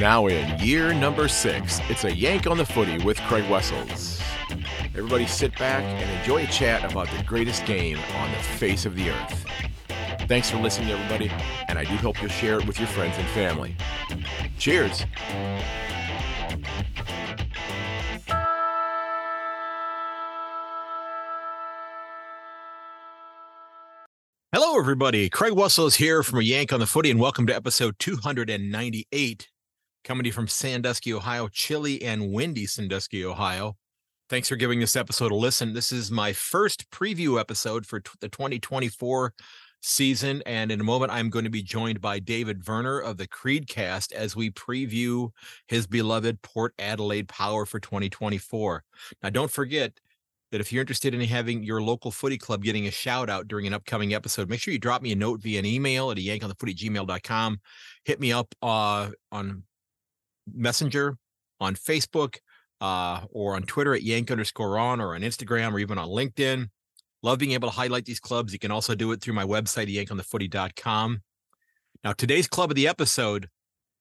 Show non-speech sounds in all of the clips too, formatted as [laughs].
Now in year number six, it's a yank on the footy with Craig Wessels. Everybody sit back and enjoy a chat about the greatest game on the face of the earth. Thanks for listening, everybody, and I do hope you'll share it with your friends and family. Cheers. Hello, everybody. Craig Wessels here from a Yank on the Footy, and welcome to episode 298, coming to you from Sandusky, Ohio, chilly and windy Sandusky, Ohio. Thanks for giving this episode a listen. This is my first preview episode for t- the 2024 season, and in a moment, I'm going to be joined by David Verner of the Creedcast as we preview his beloved Port Adelaide Power for 2024. Now, don't forget that if you're interested in having your local footy club getting a shout out during an upcoming episode, make sure you drop me a note via an email at yankonthefooty@gmail.com. Hit me up uh, on Messenger, on Facebook, uh, or on Twitter at yank underscore on, or on Instagram, or even on LinkedIn. Love being able to highlight these clubs. You can also do it through my website, yankonthefooty.com. Now, today's club of the episode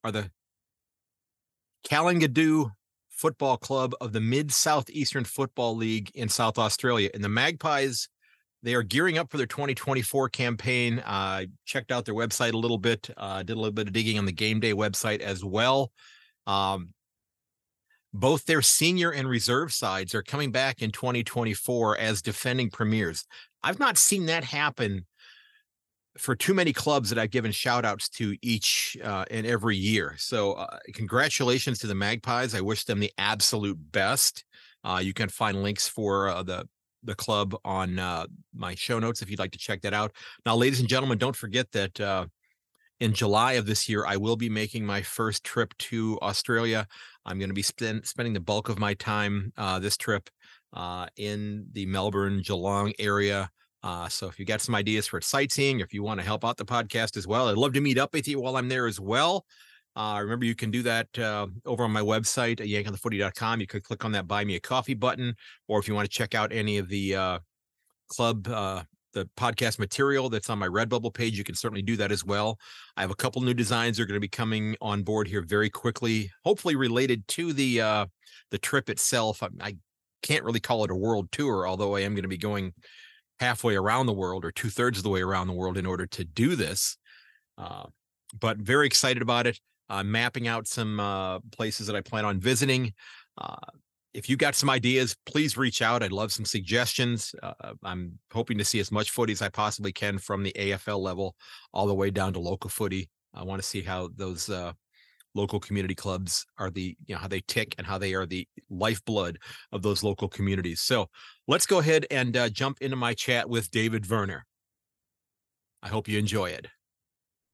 are the Kalangadoo Football Club of the Mid Southeastern Football League in South Australia. And the Magpies, they are gearing up for their 2024 campaign. I uh, checked out their website a little bit, uh, did a little bit of digging on the game day website as well. Um, both their senior and reserve sides are coming back in 2024 as defending premiers. I've not seen that happen for too many clubs that I've given shout outs to each uh, and every year. So, uh, congratulations to the Magpies. I wish them the absolute best. Uh, you can find links for uh, the the club on uh, my show notes if you'd like to check that out. Now, ladies and gentlemen, don't forget that uh, in July of this year, I will be making my first trip to Australia. I'm going to be spend, spending the bulk of my time this trip in the Melbourne, Geelong area. Uh, so if you got some ideas for sightseeing, if you want to help out the podcast as well, I'd love to meet up with you while I'm there as well. Uh, remember, you can do that uh, over on my website at yankonthefooty.com. You could click on that buy me a coffee button, or if you want to check out any of the uh, club, uh, the podcast material that's on my Redbubble page, you can certainly do that as well. I have a couple new designs that are going to be coming on board here very quickly, hopefully related to the uh, the trip itself. I, I can't really call it a world tour, although I am going to be going halfway around the world or two thirds of the way around the world in order to do this. Uh, but very excited about it. Uh, mapping out some uh, places that I plan on visiting. Uh, if you got some ideas, please reach out. I'd love some suggestions. Uh, I'm hoping to see as much footy as I possibly can from the AFL level all the way down to local footy. I want to see how those uh, local community clubs are the you know how they tick and how they are the lifeblood of those local communities so let's go ahead and uh, jump into my chat with david verner i hope you enjoy it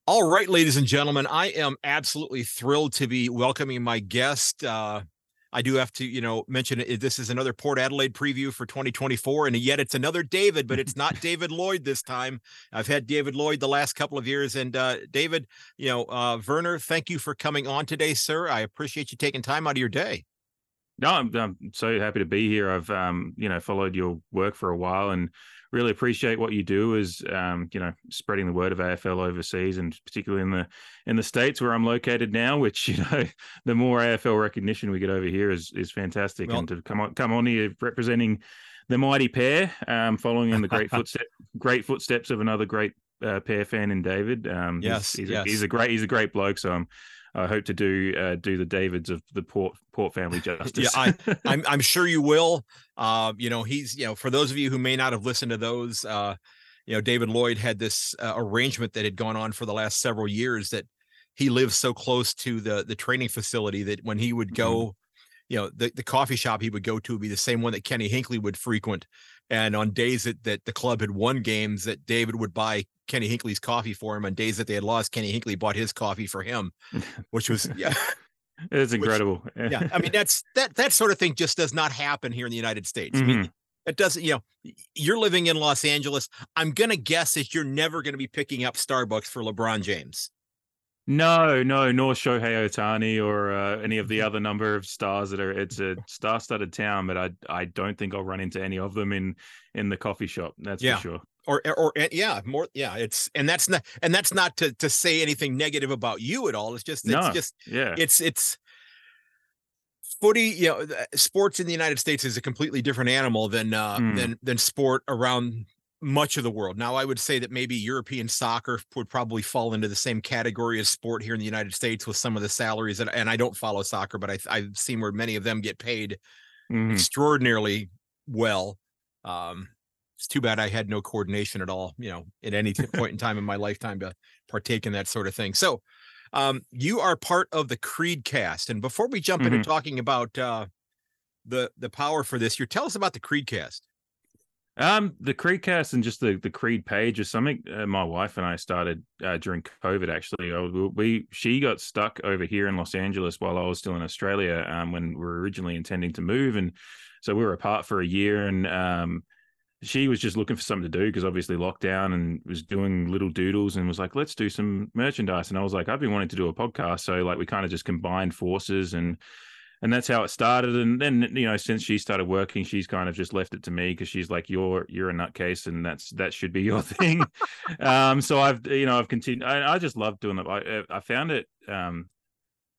all right ladies and gentlemen i am absolutely thrilled to be welcoming my guest uh, I do have to, you know, mention it. This is another Port Adelaide preview for 2024, and yet it's another David, but it's [laughs] not David Lloyd this time. I've had David Lloyd the last couple of years, and uh, David, you know, uh, Verner, thank you for coming on today, sir. I appreciate you taking time out of your day. No, I'm, I'm so happy to be here. I've, um, you know, followed your work for a while, and really appreciate what you do is um, you know spreading the word of AFL overseas and particularly in the in the states where I'm located now which [laughs] you know the more AFL recognition we get over here is is fantastic well, and to come on come on here representing the mighty Power um, following in the great [laughs] footstep great footsteps of another great uh, Power fan in David um, yes, he's, he's, yes. A, he's a great he's a great bloke so I'm I hope to do uh, do the Davids of the Port Port family [laughs] justice. yeah, I, am [laughs] I'm, I'm sure you will. Uh, you know, he's you know for those of you who may not have listened to those, uh, you know, David Lloyd had this uh, arrangement that had gone on for the last several years that he lives so close to the the training facility that when he would go. Mm-hmm. You know, the, the coffee shop he would go to would be the same one that Kenny Hinkley would frequent. And on days that, that the club had won games, that David would buy Kenny Hinkley's coffee for him. On days that they had lost, Kenny Hinkley bought his coffee for him, [laughs] which was yeah. [laughs] It's incredible. Which, yeah, [laughs] I mean that's that that sort of thing just does not happen here in the United States. Mm-hmm. I mean, mm-hmm. it doesn't. You know, you're living in Los Angeles. I'm gonna guess that you're never going to be picking up Starbucks for LeBron James. No, no, nor Shohei Ohtani or uh, any of the other number of stars that are. It's a star-studded town, but I I don't think I'll run into any of them in in the coffee shop. That's yeah. for sure. or or yeah more yeah it's and that's not and that's not to to say anything negative about you at all it's just it's No. just yeah, it's it's footy you know sports in the united states is a completely different animal than uh Mm. than than sport around much of the world now i would say that maybe european soccer would probably fall into the same category as sport here in the united states with some of the salaries that and i don't follow soccer but I, i've seen where many of them get paid Mhm. extraordinarily well. Um, it's too bad I had no coordination at all, you know, at any point in time in my lifetime to partake in that sort of thing. So, um, you are part of the Creed cast, and before we jump into talking about uh, the the power for this, you tell us about the Creed cast. Um, the Creedcast and just the the Creed page is something uh, my wife and I started uh, during COVID. Actually, I, we she got stuck over here in Los Angeles while I was still in Australia. Um, when we were originally intending to move, and so we were apart for a year, and um, she was just looking for something to do because obviously lockdown, and was doing little doodles, and was like, "Let's do some merchandise." And I was like, "I've been wanting to do a podcast," so like we kind of just combined forces and and that's how it started. And then you know, since she started working, she's kind of just left it to me because she's like, "You're you're a nutcase, and that's that should be your [laughs] thing." [laughs] um, so I've you know I've continued. I, I just love doing it. I I found it um,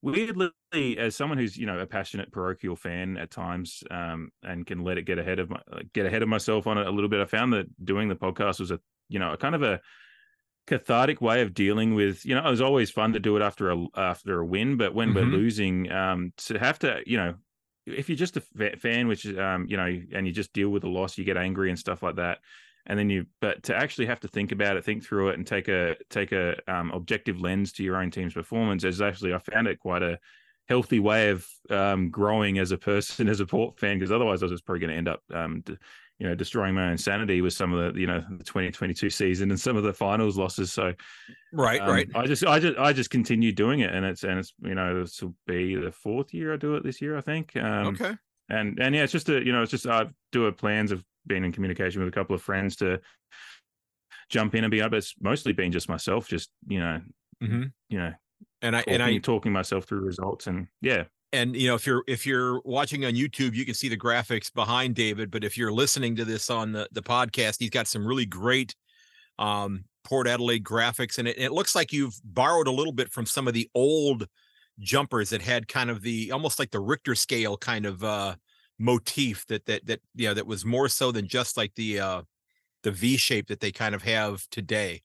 weirdly as someone who's you know a passionate parochial fan at times um, and can let it get ahead of my get ahead of myself on it a little bit. I found that doing the podcast was a you know a kind of a cathartic way of dealing with you know it was always fun to do it after a after a win but when we're Mhm. losing um to have to you know if you're just a fan which is um you know and you just deal with the loss you get angry and stuff like that and then you but to actually have to think about it think through it and take a take a um, objective lens to your own team's performance is actually i found it quite a healthy way of um growing as a person [laughs] as a port fan because otherwise i was just probably going to end up um you know destroying my own sanity with some of the you know the 2022 season and some of the finals losses so Right, um, right. I just, I just, I just continue doing it, and it's, and it's, you know, this will be the fourth year I do it this year, I think. Um, okay. And and yeah, it's just a, you know, it's just I do a plans of being in communication with a couple of friends to jump in and be up. It's mostly been just myself, just you know, Mhm. you know, And I talking, and I talking myself through results, and yeah, and you know if you're if you're watching on YouTube, you can see the graphics behind David. But if you're listening to this on the the podcast, he's got some really great um Port Adelaide graphics, and it, it looks like you've borrowed a little bit from some of the old jumpers that had kind of the almost like the Richter scale kind of uh motif that that that you know that was more so than just like the uh the V shape that they kind of have today.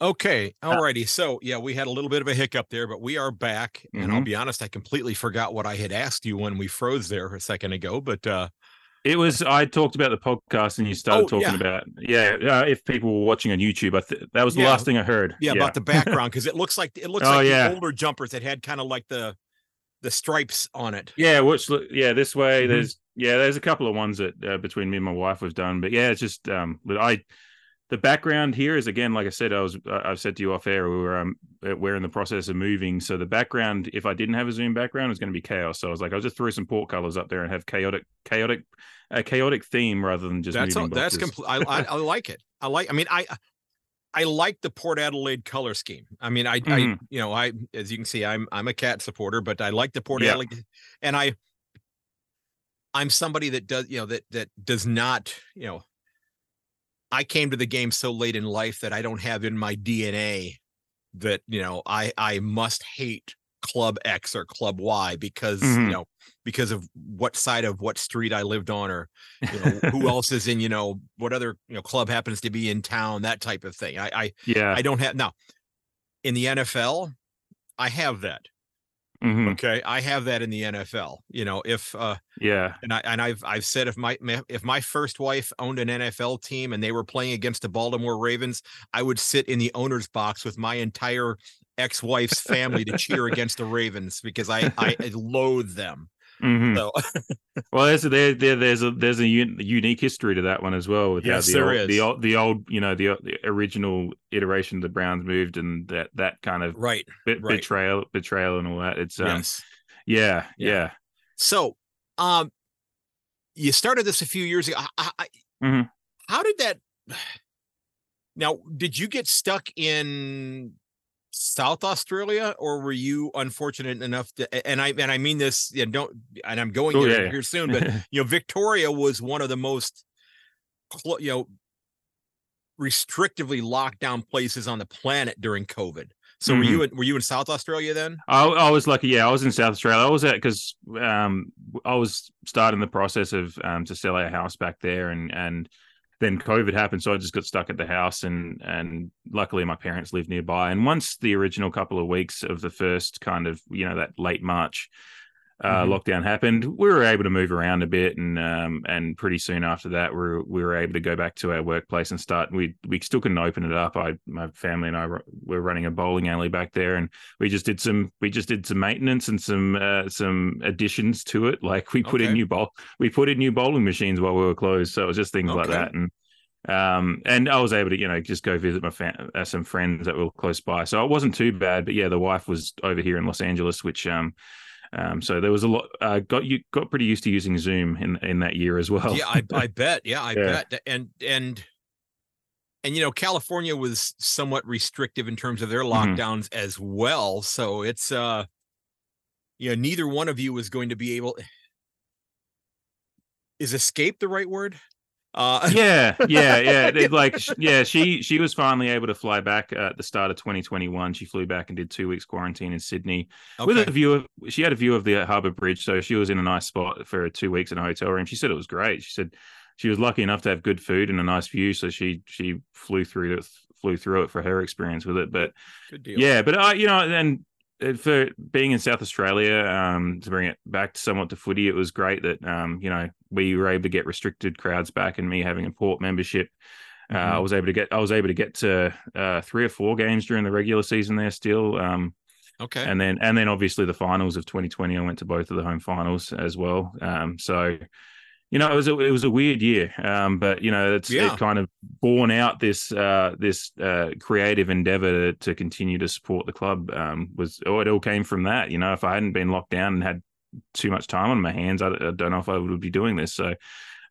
Okay, alrighty. So yeah, we had a little bit of a hiccup there, but we are back. And I'll Mhm. be honest, I completely forgot what I had asked you when we froze there a second ago. But uh it was. I talked about the podcast, and you started Oh, talking yeah. about yeah. Uh, if people were watching on YouTube, I th- that was the Yeah. last thing I heard. yeah, about the [laughs] background because it looks like it looks Oh, like yeah. the older jumpers that had kind of like the the stripes on it. Yeah, which look- yeah, this way Mhm. there's yeah, there's a couple of ones that uh, between me and my wife we've done, but yeah, it's just um, but I the background here is again, like I said, I was I- I've said to you off air, we were um uh, we're in the process of moving, so the background, if I didn't have a Zoom background, was going to be chaos. So I was like, I'll just throw some port colors up there and have chaotic, chaotic, a chaotic theme rather than just that's all, that's complete. I, I I like it. I like. I mean, I I like the Port Adelaide color scheme. I mean, I I Mhm. you know I as you can see, I'm I'm a cat supporter, but I like the Port Yeah. Adelaide, and I I'm somebody that does you know that that does not you know. I came to the game so late in life that I don't have in my DNA that you know I I must hate club X or club Y because you Mhm. know because of what side of what street I lived on or you know who [laughs] else is in you know what other you know club happens to be in town that type of thing. I i, yeah, I don't have now in the nfl i have that mhm, okay i have that in the nfl you know if uh yeah, and i and i've i've said if my my- if my first wife owned an nfl team and they were playing against the baltimore ravens i would sit in the owner's box with my entire ex-wife's family to cheer [laughs] against the ravens because i i loathe them mhm. so [laughs] Well, there's a, there, there there's a there's a un, unique history to that one as well. With Yes, the there old, is. the old the old you know the, the original iteration of the Browns moved and that that kind of right bit, right. betrayal betrayal and all that. It's um yes yeah Yeah. yeah So, um, you started this a few years ago. I, I, Mhm. How did that? [sighs] Now, did you get stuck in South Australia, or were you unfortunate enough to? And I and I mean this. Yeah, don't. And I'm going Oh, there yeah. here soon. But [laughs] you know, Victoria was one of the most, you know, restrictively locked down places on the planet during COVID. So mm-hmm. were you in, were you in South Australia then? I, I, was lucky. Yeah, I was in South Australia. I was at because um, I was starting the process of um, to sell our house back there, and and then COVID happened, so I just got stuck at the house, and and luckily my parents live nearby. And once the original couple of weeks of the first kind of you know that late March uh, mm-hmm. lockdown happened, we were able to move around a bit, and um, and pretty soon after that, we were, we were able to go back to our workplace and start. We we still couldn't open it up. I my family and I were running a bowling alley back there, and we just did some we just did some maintenance and some uh, some additions to it. Like we put okay. in new bowl we put in new bowling machines while we were closed. So it was just things okay. like that, and um, and I was able to, you know, just go visit my fam- uh, some friends that were close by. So it wasn't too bad. But yeah, the wife was over here in Los Angeles, which um, um, so there was a lot. Uh, got you got pretty used to using Zoom in in that year as well. Yeah, I, I [laughs] bet. Yeah, I yeah. bet. And and and you know, California was somewhat restrictive in terms of their mm-hmm. lockdowns mm-hmm. as well. So it's uh, you know, neither one of you was going to be able. Is escape the right word? Uh, [laughs] yeah, yeah, yeah. [laughs] like, yeah, she she was finally able to fly back at the start of 2021. She flew back and did two weeks quarantine in Sydney okay. with a view of. She had a view of the Harbour Bridge, so she was in a nice spot for two weeks in a hotel room. She said it was great. She said she was lucky enough to have good food and a nice view, so she she flew through it flew through it for her experience with it. But yeah, but I, uh, you know, and for being in South Australia, um, to bring it back to somewhat to footy, it was great that um, you know we were able to get restricted crowds back, and me having a port membership, uh, mm-hmm. I was able to get I was able to get to uh, three or four games during the regular season there still. Um, okay, and then and then obviously the finals of 2020, I went to both of the home finals as well. Um, so you know, it was a, it was a weird year, um, but you know, it's yeah. it kind of borne out this uh, this uh, creative endeavor to, to, continue to support the club. Um, was oh, it all came from that. You know, if I hadn't been locked down and had too much time on my hands, I, I don't know if I would be doing this. So,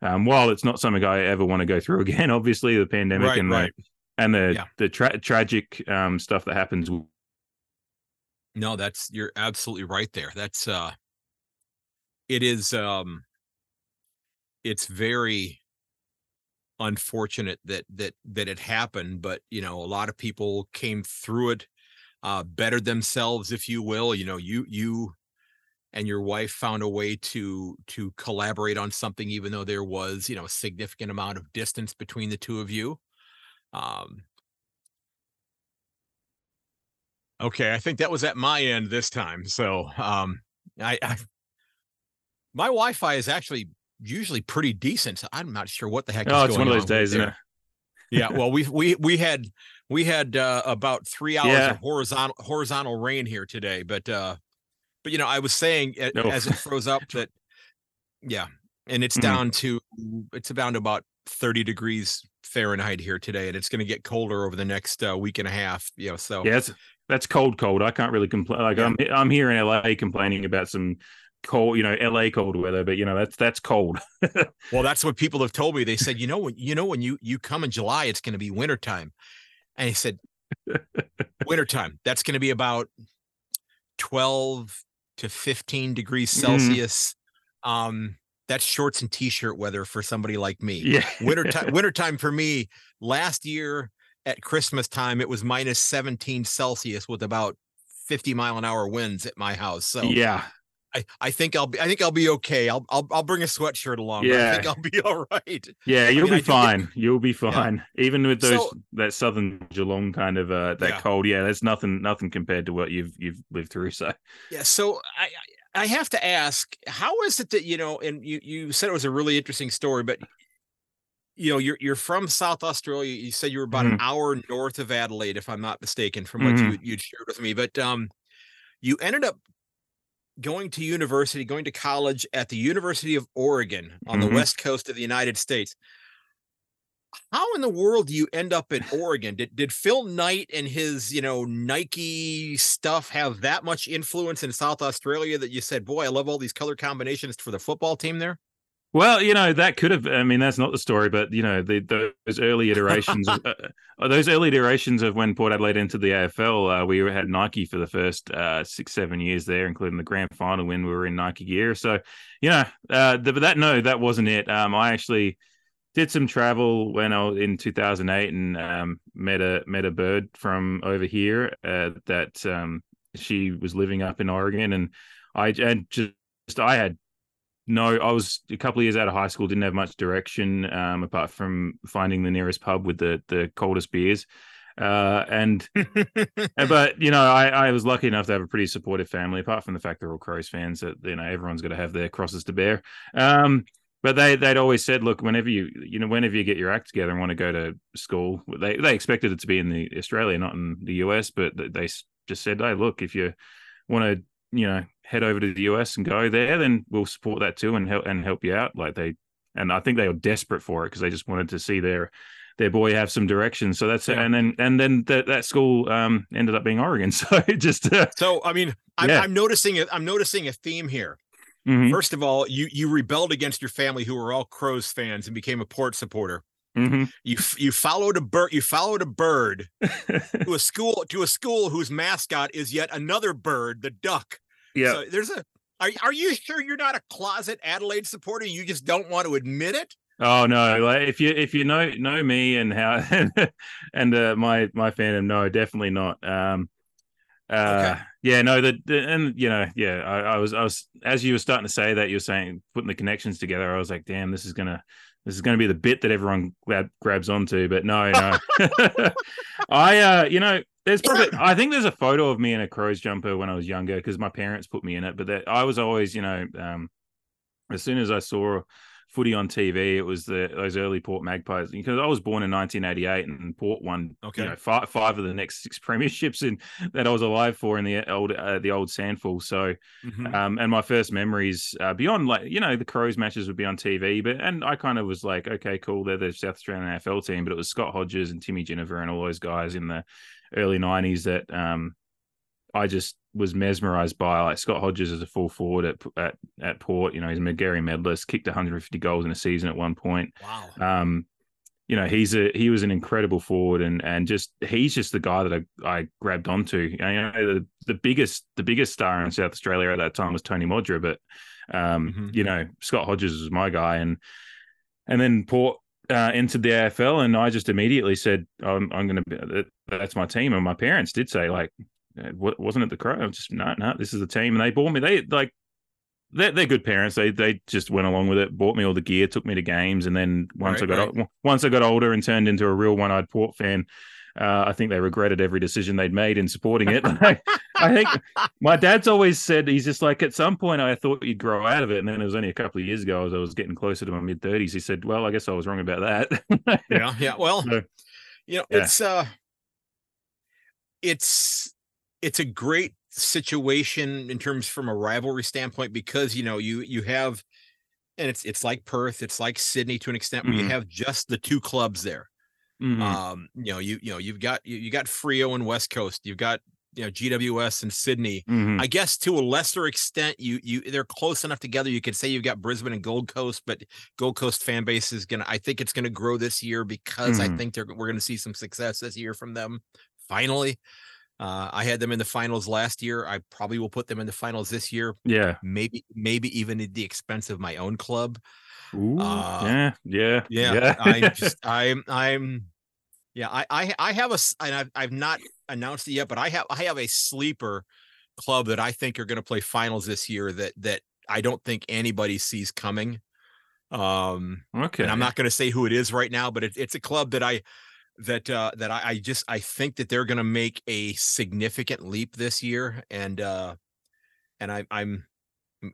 um, while it's not something I ever want to go through [laughs] again, obviously the pandemic right, and right. the and the yeah. the tra- tragic um, stuff that happens. No, that's you're absolutely right there. That's uh, it is um it's very unfortunate that that that it happened but you know a lot of people came through it uh bettered themselves if you will you know you you and your wife found a way to to collaborate on something even though there was you know a significant amount of distance between the two of you um okay i think that was at my end this time so um i, I my wi-fi is actually usually pretty decent. So I'm not sure what the heck. Oh, it's one of those days, isn't it? yeah. Well, we we [laughs] we had we had uh, about three hours yeah. of horizontal horizontal rain here today, but uh, but you know, I was saying no. as it froze up [laughs] that yeah, and it's mm-hmm. down to it's down to about 30 degrees Fahrenheit here today, and it's going to get colder over the next uh, week and a half. You know, so yeah, that's cold, cold. I can't really complain. Like yeah. I'm I'm here in LA complaining about some cold, you know, LA cold weather, but you know, that's that's cold. [laughs] well, that's what people have told me. They said, you know, when you know when you you come in July, it's going to be wintertime. And he said, [laughs] wintertime, that's going to be about 12 to 15 degrees mm-hmm. Celsius. Mm. Um, that's shorts and t-shirt weather for somebody like me. Yeah. wintertime, [laughs] wintertime for me, last year at Christmas time, it was minus 17 Celsius with about 50 mile an hour winds at my house. So yeah, I, I think I'll be I think I'll be okay. I'll I'll, I'll bring a sweatshirt along. Yeah, I think I'll be [laughs] all right. Yeah, you'll I mean, be fine. You'll be fine. Yeah. Even with those so, that southern Geelong kind of uh that yeah. cold. Yeah, that's nothing nothing compared to what you've you've lived through. So yeah, so I I have to ask, how is it that you know? And you you said it was a really interesting story, but you know you're you're from South Australia. You said you were about mm-hmm. an hour north of Adelaide, if I'm not mistaken, from what mm-hmm. you you'd shared with me. But um, you ended up going to university, going to college at the University of Oregon on mm-hmm. the west coast of the United States. How in the world do you end up in Oregon? Did did Phil Knight and his, you know, Nike stuff have that much influence in South Australia that you said, "Boy, I love all these color combinations for the football team there"? Well, you know that could have. I mean, that's not the story, but you know, the, those early [laughs] iterations, of, uh, uh, those early iterations of when Port Adelaide entered the AFL, uh, we had Nike for the first uh, six, seven years there, including the grand final win. We were in Nike gear, so you know, uh, the, but that no, that wasn't it. Um, I actually did some travel when I was in 2008 and um, met a met a bird from over here uh, that um, she was living up in Oregon, and I and just I had no, I was a couple of years out of high school, didn't have much direction um, apart from finding the nearest pub with the the coldest beers. Uh, and [laughs] but you know, I, I was lucky enough to have a pretty supportive family, apart from the fact they're all Crows fans. That you know, everyone's got to have their crosses to bear. Um, but they they'd always said, look, whenever you you know whenever you get your act together and want to go to school, they they expected it to be in the Australia, not in the US, but they just said, hey, look, if you want to you know head over to the US and go there, then we'll support that too and help and help you out. Like they and I think they were desperate for it because they just wanted to see their their boy have some direction. So that's yeah. and then and then that that school um ended up being Oregon. [laughs] So just uh, so I mean I'm, yeah. I'm noticing. I'm noticing a theme here. Mm-hmm. First of all, you you rebelled against your family, who were all Crows fans, and became a Port supporter. Mm-hmm. You you followed a bird. You followed a bird to a school to a school whose mascot is yet another bird, the duck. Yeah. So there's a. Are are you sure you're not a closet Adelaide supporter? You just don't want to admit it. Oh no! Like if you if you know know me and how [laughs] and uh, my my fandom, no, definitely not. Um, uh, okay. yeah, no, The and you know, yeah, I, I, was I was as you were starting to say that you were saying putting the connections together. I was like, damn, this is gonna this is gonna be the bit that everyone grab, grabs onto. But no, no, [laughs] I uh, you know, there's probably I think there's a photo of me in a Crows jumper when I was younger because my parents put me in it. But that I was always, you know, um, as soon as I saw footy on TV, it was the those early Port Magpies because I was born in 1988 and Port won okay. you know five, five of the next six [laughs] premierships in that I was alive for in the old uh, the old SANFL. So, mm-hmm. um, and my first memories uh, beyond like you know the Crows matches would be on TV, but and I kind of was like, okay, cool, they're the South Australian AFL team, but it was Scott Hodges and Timmy Ginever and all those guys in the early 90s that um, I just was mesmerized by like Scott Hodges as a full forward at at, at Port. You know, he's a Magarey medalist, kicked 150 goals in a season at one point. Wow. Um, you know, he's a he was an incredible forward, and and just he's just the guy that I, I grabbed onto. You know, the, the biggest the biggest star in South Australia at that time was Tony Modra, but um, mm-hmm. you know, Scott Hodges was my guy, and and then Port uh, entered the AFL, and I just immediately said, "I'm, I'm going to. Be that's my team." And my parents did say, like, wasn't it the crow? I was just no, no, this is the team, and they bought me. They like they're, they're good parents. They they just went along with it, bought me all the gear, took me to games, and then once right, I got right. once I got older and turned into a real one eyed Port fan, uh, I think they regretted every decision they'd made in supporting it. I, [laughs] [laughs] I think my dad's always said he's just like at some point I thought you'd grow out of it, and then it was only a couple of years ago as I was getting closer to my mid thirties. He said, "Well, I guess I was wrong about that." [laughs] yeah, yeah. Well, so, you know, yeah. it's uh, it's it's a great situation in terms from a rivalry standpoint because you know you you have and it's it's like Perth, it's like Sydney to an extent where mm-hmm. you have just the two clubs there. Mm-hmm. Um, you know, you you know, you've got you, you got Freo and West Coast, you've got you know GWS and Sydney. Mm-hmm. I guess to a lesser extent, you you they're close enough together. You could say you've got Brisbane and Gold Coast, but Gold Coast fan base is gonna. I think it's gonna grow this year because I mm-hmm. think they're we're gonna see some success this year from them. Finally, uh, I had them in the finals last year. I probably will put them in the finals this year. Yeah, maybe maybe even at the expense of my own club. Ooh, uh, yeah, yeah, yeah. yeah. I just [laughs] I'm I'm yeah. I I I have a and I've I've not announced it yet, but I have I have a sleeper club that I think are going to play finals this year that that I don't think anybody sees coming. Um, okay. And I'm not going to say who it is right now, but it, it's a club that I that uh, that I, I, just I think that they're going to make a significant leap this year, and uh, and I, I'm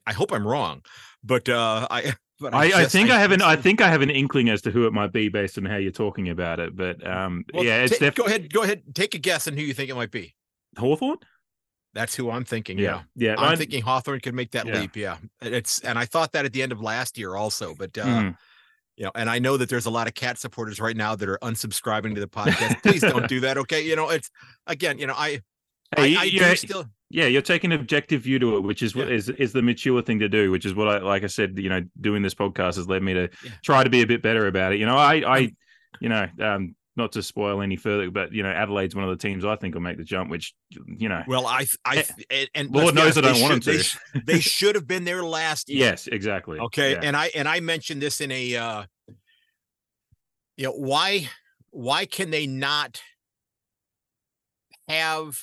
I hope I'm wrong, but uh, I. But I, I, I think I, I have an I think I have an inkling as to who it might be based on how you're talking about it. But um, well, yeah, it's t- def- go ahead, go ahead, take a guess on who you think it might be. Hawthorn. That's who I'm thinking. Yeah, yeah. yeah. I'm thinking Hawthorn could make that yeah. leap. Yeah, it's and I thought that at the end of last year also, but uh, mm you know, and I know that there's a lot of cat supporters right now that are unsubscribing to the podcast. Please don't [laughs] do that. Okay. You know, it's again, you know, I, hey, I, I do still. Yeah, you're taking an objective view to it, which is yeah. is is the mature thing to do. Which is what I, like I said, you know, doing this podcast has led me to yeah. try to be a bit better about it. You know, I, I, you know, um, not to spoil any further, but you know, Adelaide's one of the teams I think will make the jump. Which you know, well, I, I, eh, and Lord knows I don't want them to. They, they, should have been there last year. Yes, exactly. Okay, yeah. and I and I mentioned this in a uh you know why why can they not have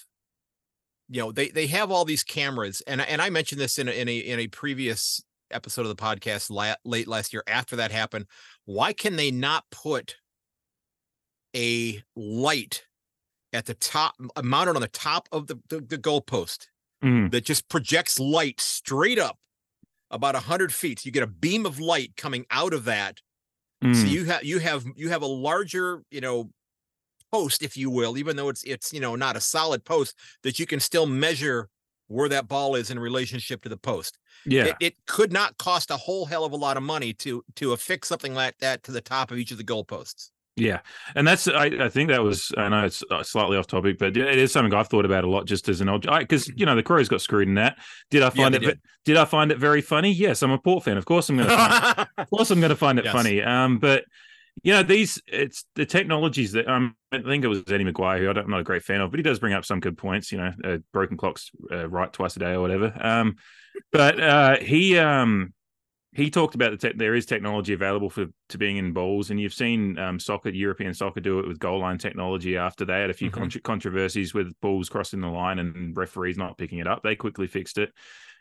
you know they they have all these cameras and and I mentioned this in a, in a in a previous episode of the podcast la- late last year after that happened why can they not put a light at the top mounted on the top of the the, the goalpost Mhm. that just projects light straight up about 100 feet so you get a beam of light coming out of that so Mm. you have you have you have a larger you know post if you will even though it's it's you know not a solid post that you can still measure where that ball is in relationship to the post yeah. it, it could not cost a whole hell of a lot of money to to affix something like that to the top of each of the goalposts Yeah, and that's I, I think that was I know it's uh, slightly off topic, but it is something I've thought about a lot just as an old because you know the Crows got screwed in that. Did I find they it? did. Did I find it very funny? Yes, I'm a Port fan. Of course, I'm going to. Find, of [laughs] course, I'm going to find it Yes. funny. Um, but you know these it's the technologies that um I think it was Eddie McGuire who I don't, I'm not a great fan of, but he does bring up some good points. You know, uh, broken clocks uh, right twice a day or whatever. Um, but uh, he um he talked about the tech there is technology available for to being in bowls, and you've seen um, soccer, European soccer, do it with goal line technology. After they had a few Mhm. contro- controversies with balls crossing the line and referees not picking it up, they quickly fixed it.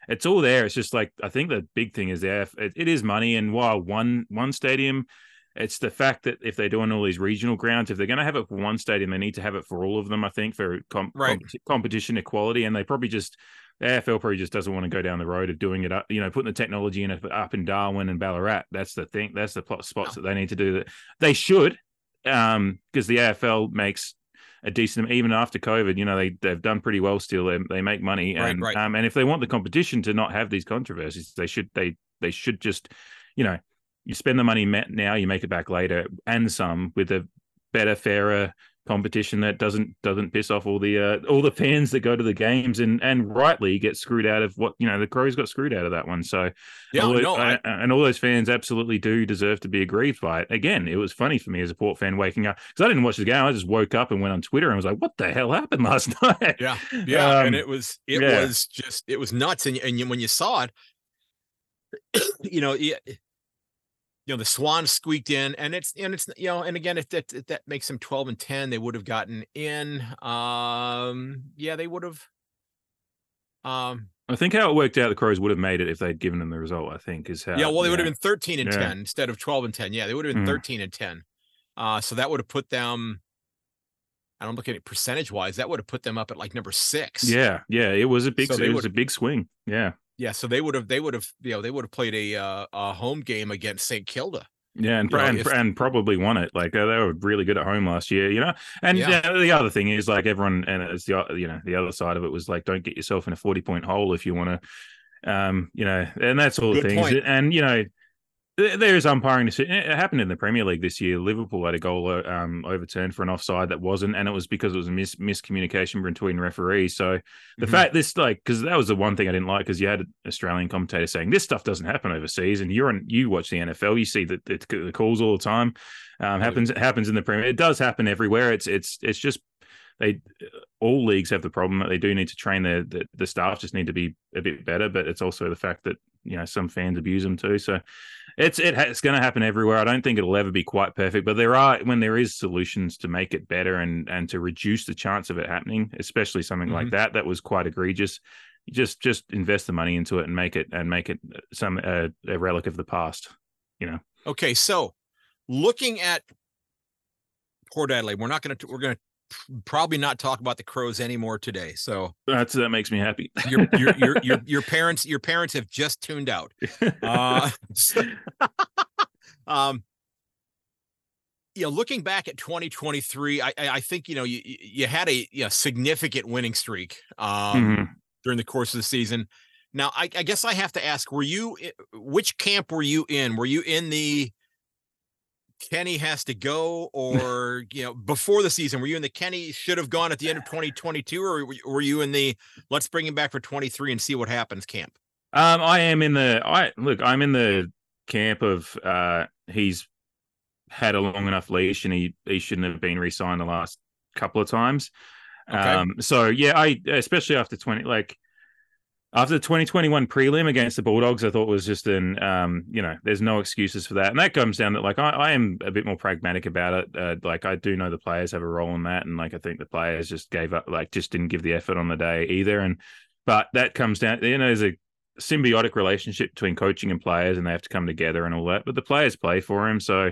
It's all there. It's just like I think the big thing is there. It, it is money, and while one one stadium, it's the fact that if they're doing all these regional grounds, if they're going to have it for one stadium, they need to have it for all of them. I think for com- Right. competi- competition equality, and they probably just the AFL probably just doesn't want to go down the road of doing it up, you know, putting the technology in it up in Darwin and Ballarat. That's the thing. That's the plot spots that they need to do that. They should, um, because the AFL makes a decent even after COVID. You know, they they've done pretty well still. They, they make money, Right, and right. um, and if they want the competition to not have these controversies, they should they they should just, you know, you spend the money now, you make it back later, and some with a better, fairer competition that doesn't doesn't piss off all the uh, all the fans that go to the games and and rightly get screwed out of what you know the Crows got screwed out of that one. So yeah all, no I, uh, and all those fans absolutely do deserve to be aggrieved by it. Again, it was funny for me as a Port fan waking up because I didn't watch the game. I just woke up and went on Twitter and was like, "What the hell happened [laughs] last night?" yeah yeah and Um, it was it yeah. was just it was nuts and, and when you saw it [coughs] you know you, you know the swans squeaked in and it's and it's you know and again if that if that makes them 12 and 10 they would have gotten in um yeah they would have um I think how it worked out, the Crows would have made it if they'd given them the result. I think is how. yeah well they would have been 13 and Yeah. 10 instead of 12 and 10 yeah they would have been Mhm. 13 and 10 uh so that would have put them I don't look at it percentage wise that would have put them up at like number six Yeah, yeah, it was a big, So it was a big swing. Yeah, Yeah, so they would have they would have you know they would have played a uh, a home game against St. Kilda. Yeah, and You know, and, if- and probably won it. Like they were really good at home last year, you know. And Yeah. the other thing is like everyone, and it's the you know the other side of it was like don't get yourself in a forty point hole if you want to, um, you know, and that's all the Good things. point. And you know, th- there is umpiring. deci- It happened in the Premier League this year. Liverpool had a goal uh, um, overturned for an offside that wasn't, and it was because it was a mis- miscommunication between referees. So the Mhm. fact this like because that was the one thing I didn't like because you had an Australian commentator saying this stuff doesn't happen overseas, and you're on you watch the NFL, you see that the, the calls all the time. Um, happens happens in the Premier. It does happen everywhere. It's it's it's just they all leagues have the problem that they do need to train the the, the staff just need to be a bit better, but it's also the fact that you know some fans abuse them too. So it's it, it's going to happen everywhere. I don't think it'll ever be quite perfect, but there are when there is solutions to make it better and and to reduce the chance of it happening, especially something like that that was quite egregious. Just just invest the money into it and make it and make it some uh, a relic of the past. You know. Okay, so looking at Port Adelaide, we're not going to we're going to probably not talk about the Crows anymore today. So That's that makes me happy. your your your [laughs] your, your parents your parents have just tuned out. Uh, [laughs] so- um, you know, looking back at 2023, I I think you know you you had a you know, significant winning streak. Um, Mhm. during the course of the season. Now, I, I guess I have to ask: Were you which camp were you in? Were you in the Kenny has to go, [laughs] or you know, before the season, were you in the Kenny should have gone at the end of 2022, or were you- in the let's bring him back for 23 and see what happens camp? Um, I am in the I look. I'm in the camp of uh, he's had a long enough leash, and he he shouldn't have been re-signed the last couple of times. Okay. Um, so yeah, I especially after twenty, like after the 2021 prelim against the Bulldogs, I thought was just an, um, you know, there's no excuses for that. And that comes down to like, I, I am a bit more pragmatic about it. Uh, like, I do know the players have a role in that. And like, I think the players just gave up, like, just didn't give the effort on the day either. And, but that comes down, you know, there's a symbiotic relationship between coaching and players and they have to come together and all that. But the players play for him. So,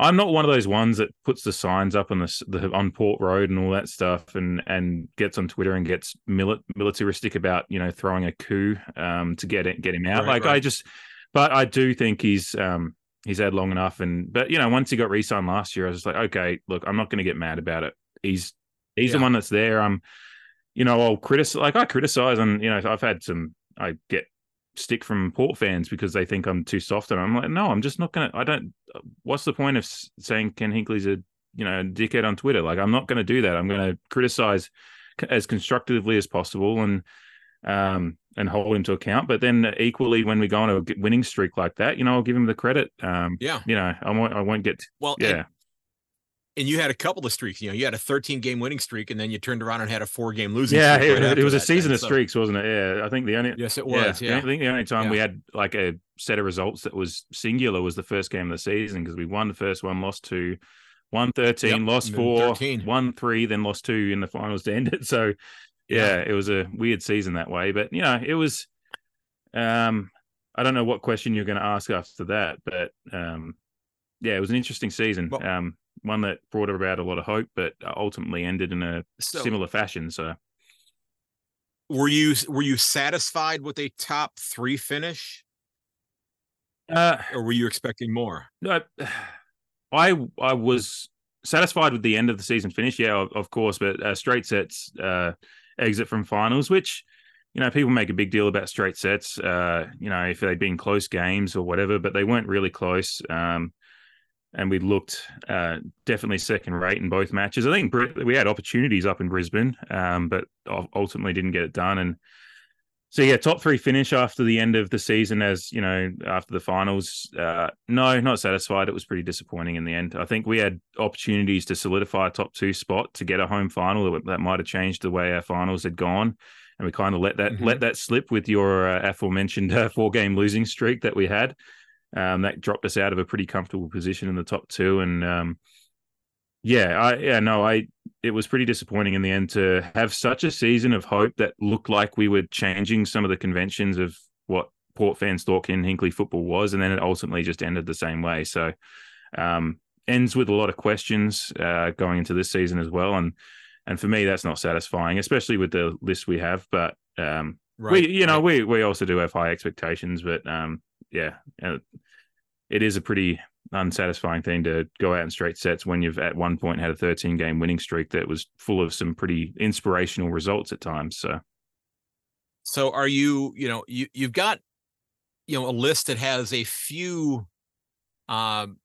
I'm not one of those ones that puts the signs up on the, the on Port Road and all that stuff, and and gets on Twitter and gets mili- militaristic about you know throwing a coup um, to get it get him out. Right, like right. I just, but I do think he's um, he's had long enough, and but you know once he got re-signed last year, I was just like, okay, look, I'm not going to get mad about it. He's he's yeah. the one that's there. I'm, you know, I'll criticize like I criticize, and you know I've had some I get stick from Port fans because they think I'm too soft. And I'm like, no, I'm just not gonna. I don't. What's the point of saying Ken Hinkley's a you know a dickhead on Twitter? Like, I'm not going to do that. I'm going to criticize as constructively as possible and um and hold him to account. But then equally, when we go on a winning streak like that, you know, I'll give him the credit. Um, yeah, you know, I won't. I won't get. Well, yeah and you had a couple of streaks. You know, you had a 13 game winning streak, and then you turned around and had a four game losing. Yeah, it, right it, was a season of so. streaks, wasn't it? Yeah, I think the only yes, it was. Yeah, yeah. I think the only time yeah. we had like a set of results that was singular was the first game of the season because we won the first one, lost two, won 13, yep. lost four, 13. won three, then lost two in the finals to end it. So yeah, yeah, it was a weird season that way, but you know, it was. Um, I don't know what question you're going to ask after that, but um, yeah, it was an interesting season. Well, um, one that brought about a lot of hope, but ultimately ended in a so, similar fashion. So, were you were you satisfied with a top three finish, uh, or were you expecting more? No, I I was satisfied with the end of the season finish. Yeah, of, of course, but uh, straight sets uh, exit from finals, which you know people make a big deal about straight sets. Uh, you know, if they'd been close games or whatever, but they weren't really close. Um, and we looked uh, definitely second rate in both matches. I think we had opportunities up in Brisbane, um, but ultimately didn't get it done. And so, yeah, top three finish after the end of the season, as you know, after the finals. Uh, no, not satisfied. It was pretty disappointing in the end. I think we had opportunities to solidify a top two spot to get a home final that, that might have changed the way our finals had gone. And we kind of let that mm-hmm. let that slip with your uh, aforementioned uh, four game losing streak that we had. Um, that dropped us out of a pretty comfortable position in the top two, and um, yeah, I yeah no, I it was pretty disappointing in the end to have such a season of hope that looked like we were changing some of the conventions of what Port fans thought Ken Hinkley football was, and then it ultimately just ended the same way. So um, ends with a lot of questions uh, going into this season as well, and and for me that's not satisfying, especially with the list we have. But um, right. we you know we we also do have high expectations, but um, yeah, it is a pretty unsatisfying thing to go out in straight sets when you've at one point had a 13 game winning streak that was full of some pretty inspirational results at times. So, so are you? You know, you you've got you know a list that has a few um,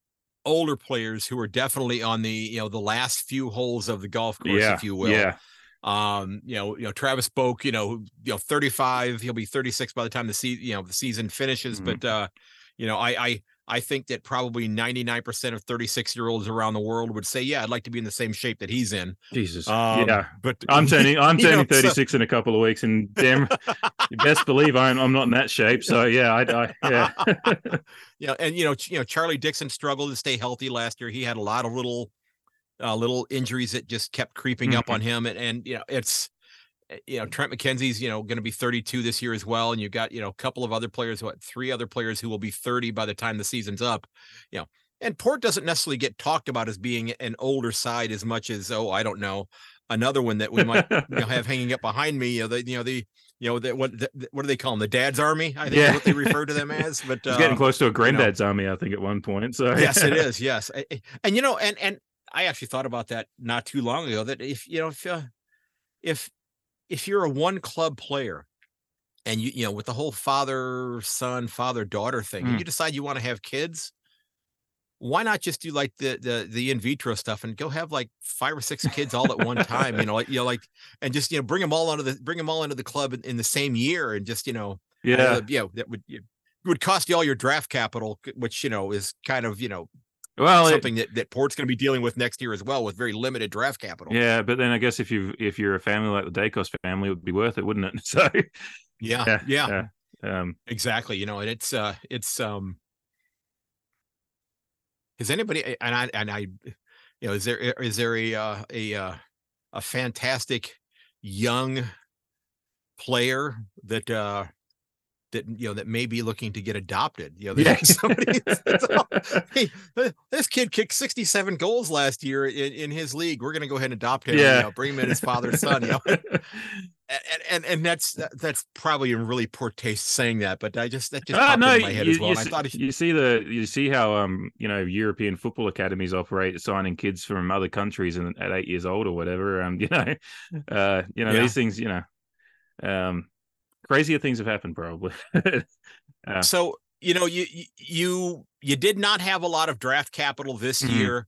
older players who are definitely on the you know the last few holes of the golf course, yeah, if you will. Yeah. Um, you know, you know, Travis Boak, you know, you know, 35, he'll be 36 by the time the season, you know, the season finishes. Mm-hmm. But uh, you know, I I I think that probably 99% of 36 year olds around the world would say, yeah, I'd like to be in the same shape that he's in. Jesus. Um, yeah. But I'm turning, [laughs] I'm turning know, 36 so... in a couple of weeks and damn, you best believe I'm, I'm not in that shape. So [laughs] yeah, I, I yeah. yeah. And, you know, you know, Charlie Dixon struggled to stay healthy last year. He had a lot of little, uh, little injuries that just kept creeping mm-hmm. up on him. And, and, you know, it's, eh, you know, Trent McKenzie's, you know, going to be 32 this year as well. And you've got, you know, a couple of other players, what, three other players who will be 30 by the time the season's up. You know, and Port doesn't necessarily get talked about as being an older side as much as, oh, I don't know, another one that we might you know, have hanging up behind me. You know, the, you know, the, you know, the, what, the, what do they call them? The dad's army, I think yeah. what they refer to them as, but it's uh, getting close to a granddad's you know, army, I think at one point. So yes, it is. Yes. And, you know, and, and, I actually thought about that not too long ago. That if you know if uh, if if you're a one club player, and you you know with the whole father son father daughter thing, mm. and you decide you want to have kids, why not just do like the the the in vitro stuff and go have like five or six kids all at one time? You know, like you know, like and just you know bring them all onto the bring them all into the club in, in the same year, and just you know yeah uh, you know that would. You, would cost you all your draft capital, which you know is kind of you know well, something it, that, that Port's going to be dealing with next year as well, with very limited draft capital. Yeah, but then I guess if you if you're a family like the Daicos family, it would be worth it, wouldn't it? [laughs] So, Yeah, yeah, yeah. Um, exactly. You know, and it's uh, it's um, is anybody and I and I, you know, is there is there a uh, a uh, a fantastic young player that uh that you know that may be looking to get adopted. You know, Yeah. [laughs] somebody, [laughs] hey, this kid kicked 67 goals last year in, in his league. We're going to go ahead and adopt him. Yeah. You know, bring him in his father's son. You know, [laughs] and, and and that's that's probably in really poor taste saying that, but I just that just Ah, popped no, into my head you, as well. you and I see- thought, should- you see the you see how um you know European football academies operate, signing kids from other countries and at eight years old or whatever. Um, you know, uh, you know Yeah. these things. You know, um, crazier things have happened probably. [laughs] Uh, so you know you you- you did not have a lot of draft capital this Mhm. year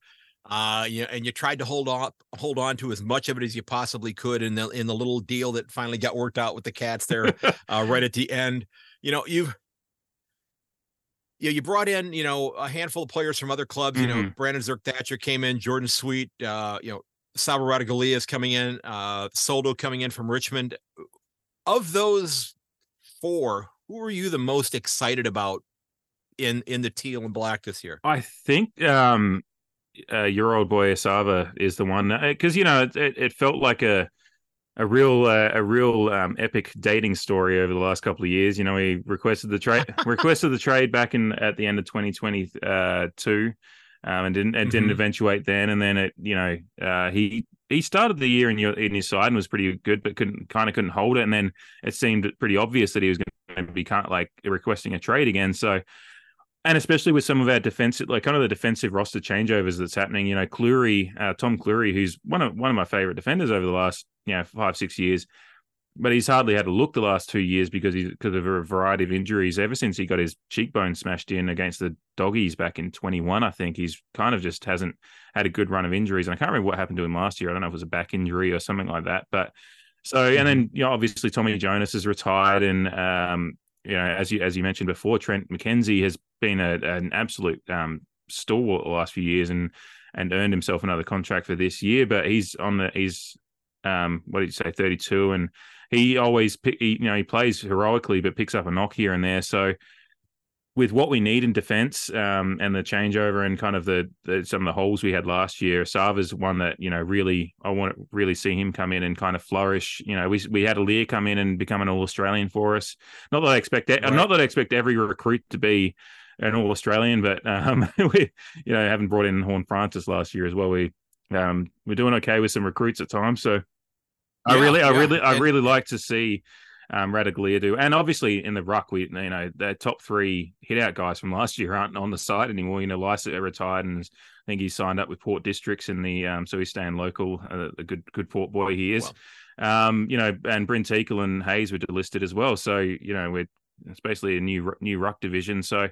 uh you, and you tried to hold on hold on to as much of it as you possibly could in the in the little deal that finally got worked out with the cats there [laughs] uh right at the end you know you you, you brought in you know a handful of players from other clubs you know Mhm. brandon Zerk Thatcher came in Jordon Sweet uh you know Salvo Ratugolea is coming in, uh, Soldo coming in from Richmond. Of those four, who are you the most excited about in in the teal and black this year? I think um, uh, your old boy Esava is the one because you know it, it, felt like a a real uh, a real um, epic dating story over the last couple of years. You know, he requested the trade [laughs] requested the trade back in at the end of 2022. Um, and didn't and didn't Mhm. eventuate then, and then it you know uh, he he started the year in your in his side and was pretty good, but couldn't kind of couldn't hold it, and then it seemed pretty obvious that he was going to be kind of like requesting a trade again. So and especially with some of our defensive, like kind of the defensive roster changeovers that's happening. You know, Clurey, uh, Tom Clurey, who's one of one of my favorite defenders over the last you know five six years, but he's hardly had a look the last two years because he's because of a variety of injuries. Ever since he got his cheekbone smashed in against the doggies back in twenty one, I think he's kind of just hasn't had a good run of injuries. And I can't remember what happened to him last year. I don't know if it was a back injury or something like that, but. So and then you know obviously Tommy Jonas is retired and um you know as you as you mentioned before Trent McKenzie has been a, an absolute um stalwart the last few years and and earned himself another contract for this year but he's on the he's um what did you say 32 and he always he, you know he plays heroically but picks up a knock here and there so with what we need in defense um, and the changeover and kind of the, the some of the holes we had last year, Sava's one that you know really I want to really see him come in and kind of flourish. You know, we we had Aliir come in and become an All Australian for us. Not that I expect that, Right. not that I expect every recruit to be an All Australian, but um, [laughs] we you know haven't brought in Horne-Francis last year as well. We um, we're doing okay with some recruits at times, so I really I really I really like to see um, Ratugolea do. And obviously in the ruck, we you know the top three hit out guys from last year aren't on the side anymore. You know, Lycett retired, and I think he signed up with Port Districts in the um, so he's staying local. Uh, a good good Port boy he is. Um, you know, and Bryn Teakle and Hayes were delisted as well. So you know, we're it's basically a new new ruck division. So.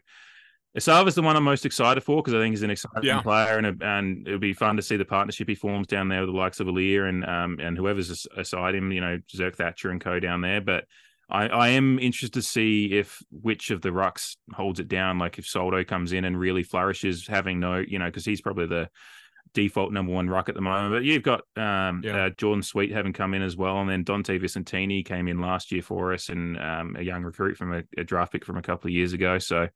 Esava's the one I'm most excited for because I think he's an exciting Yeah. player, and and it'll be fun to see the partnership he forms down there with the likes of Aliir and um and whoever's aside him, you know, Zerk Thatcher and co down there. But I, I am interested to see if which of the rucks holds it down. Like if Soldo comes in and really flourishes, having no, you know, because he's probably the default number one ruck at the moment. But you've got um, Yeah. uh, Jordon Sweet having come in as well, and then Dante Visentini came in last year for us, and um, a young recruit from a, a draft pick from a couple of years ago. So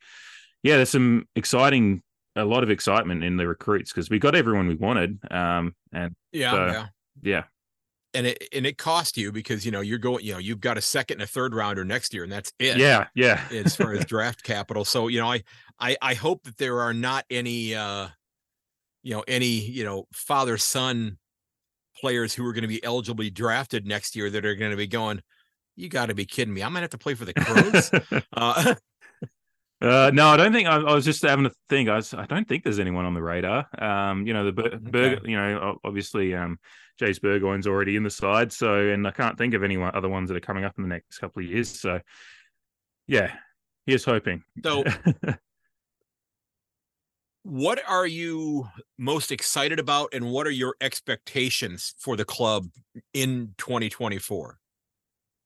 yeah, there's some exciting, a lot of excitement in the recruits because we got everyone we wanted. Um, and Yeah, So- yeah. yeah, And it and it cost you because you know you're going, you know, you've got a second and a third rounder next year, and that's it. yeah, yeah, as far as [laughs] draft capital. So, you know, I, I, I hope that there are not any, uh, you know, any, you know, father son players who are going to be eligibly drafted next year that are going to be going, you got to be kidding me. I'm going to have to play for the Crows. [laughs] uh, Uh, no, I don't think. I, I was just having a think. I, was, I don't think there's anyone on the radar. Um, you know, the Bur- Burger, you know, obviously, um, Jase Burgoyne's already in the side. So, and I can't think of any other ones that are coming up in the next couple of years. So, yeah, here's hoping. so [laughs] what are you most excited about and what are your expectations for the club in 2024?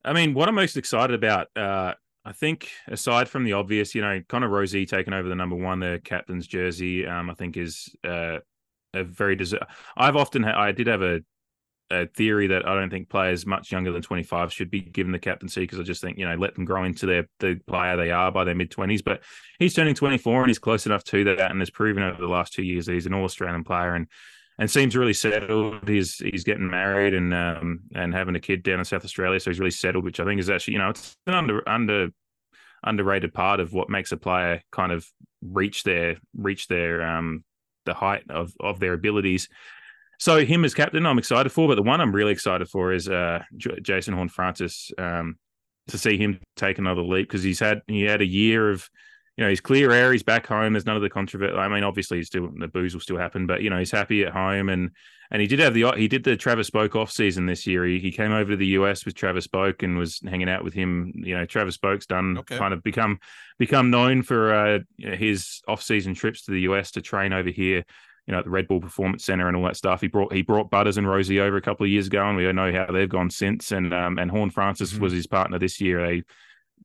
I mean, what I'm most excited about, uh, I think, aside from the obvious, you know, Connor Rozee taking over the number one, the captain's jersey, um, I think is uh, a very deserved. I've often, ha- I did have a a theory that I don't think players much younger than 25 should be given the captaincy because I just think you know let them grow into their the player they are by their mid 20s. But he's turning 24 and he's close enough to that, and has proven over the last two years that he's an All Australian player and and seems really settled. He's he's getting married and um and having a kid down in South Australia, so he's really settled, which I think is actually you know it's an under under underrated part of what makes a player kind of reach their reach their um the height of of their abilities. So him as captain, I'm excited for. But the one I'm really excited for is uh, J- Jason Horne-Francis um, to see him take another leap because he's had he had a year of you know he's clear air. He's back home. There's none of the controversy. I mean, obviously, he's still the booze will still happen, but you know he's happy at home and and he did have the he did the Travis Boak off season this year. He, he came over to the US with Travis Boak and was hanging out with him. You know, Travis Boak's done okay. kind of become become known for uh, his off season trips to the US to train over here you know, at the Red Bull Performance Center and all that stuff. He brought he brought Butters and Rozee over a couple of years ago, and we know how they've gone since. And um, and Horne-Francis mm-hmm. was his partner this year. They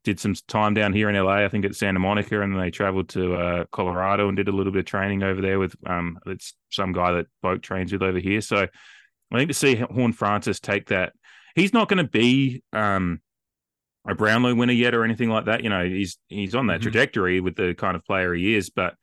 did some time down here in LA, I think at Santa Monica, and they traveled to uh, Colorado and did a little bit of training over there with um, it's some guy that Boak trains with over here. So I think to see Horne-Francis take that, he's not going to be um, a Brownlow winner yet or anything like that. You know, he's he's on that mm-hmm. trajectory with the kind of player he is, but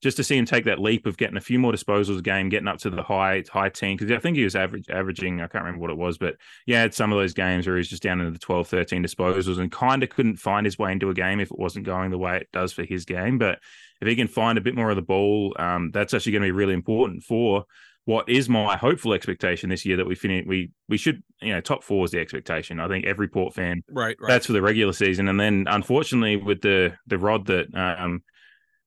just to see him take that leap of getting a few more disposals a game, getting up to the high high team because I think he was average averaging I can't remember what it was, but yeah, had some of those games where he's just down into the 12, 13 disposals and kind of couldn't find his way into a game if it wasn't going the way it does for his game. But if he can find a bit more of the ball, um, that's actually going to be really important for what is my hopeful expectation this year that we finish we we should you know top four is the expectation. I think every Port fan right, right. that's for the regular season, and then unfortunately with the the rod that um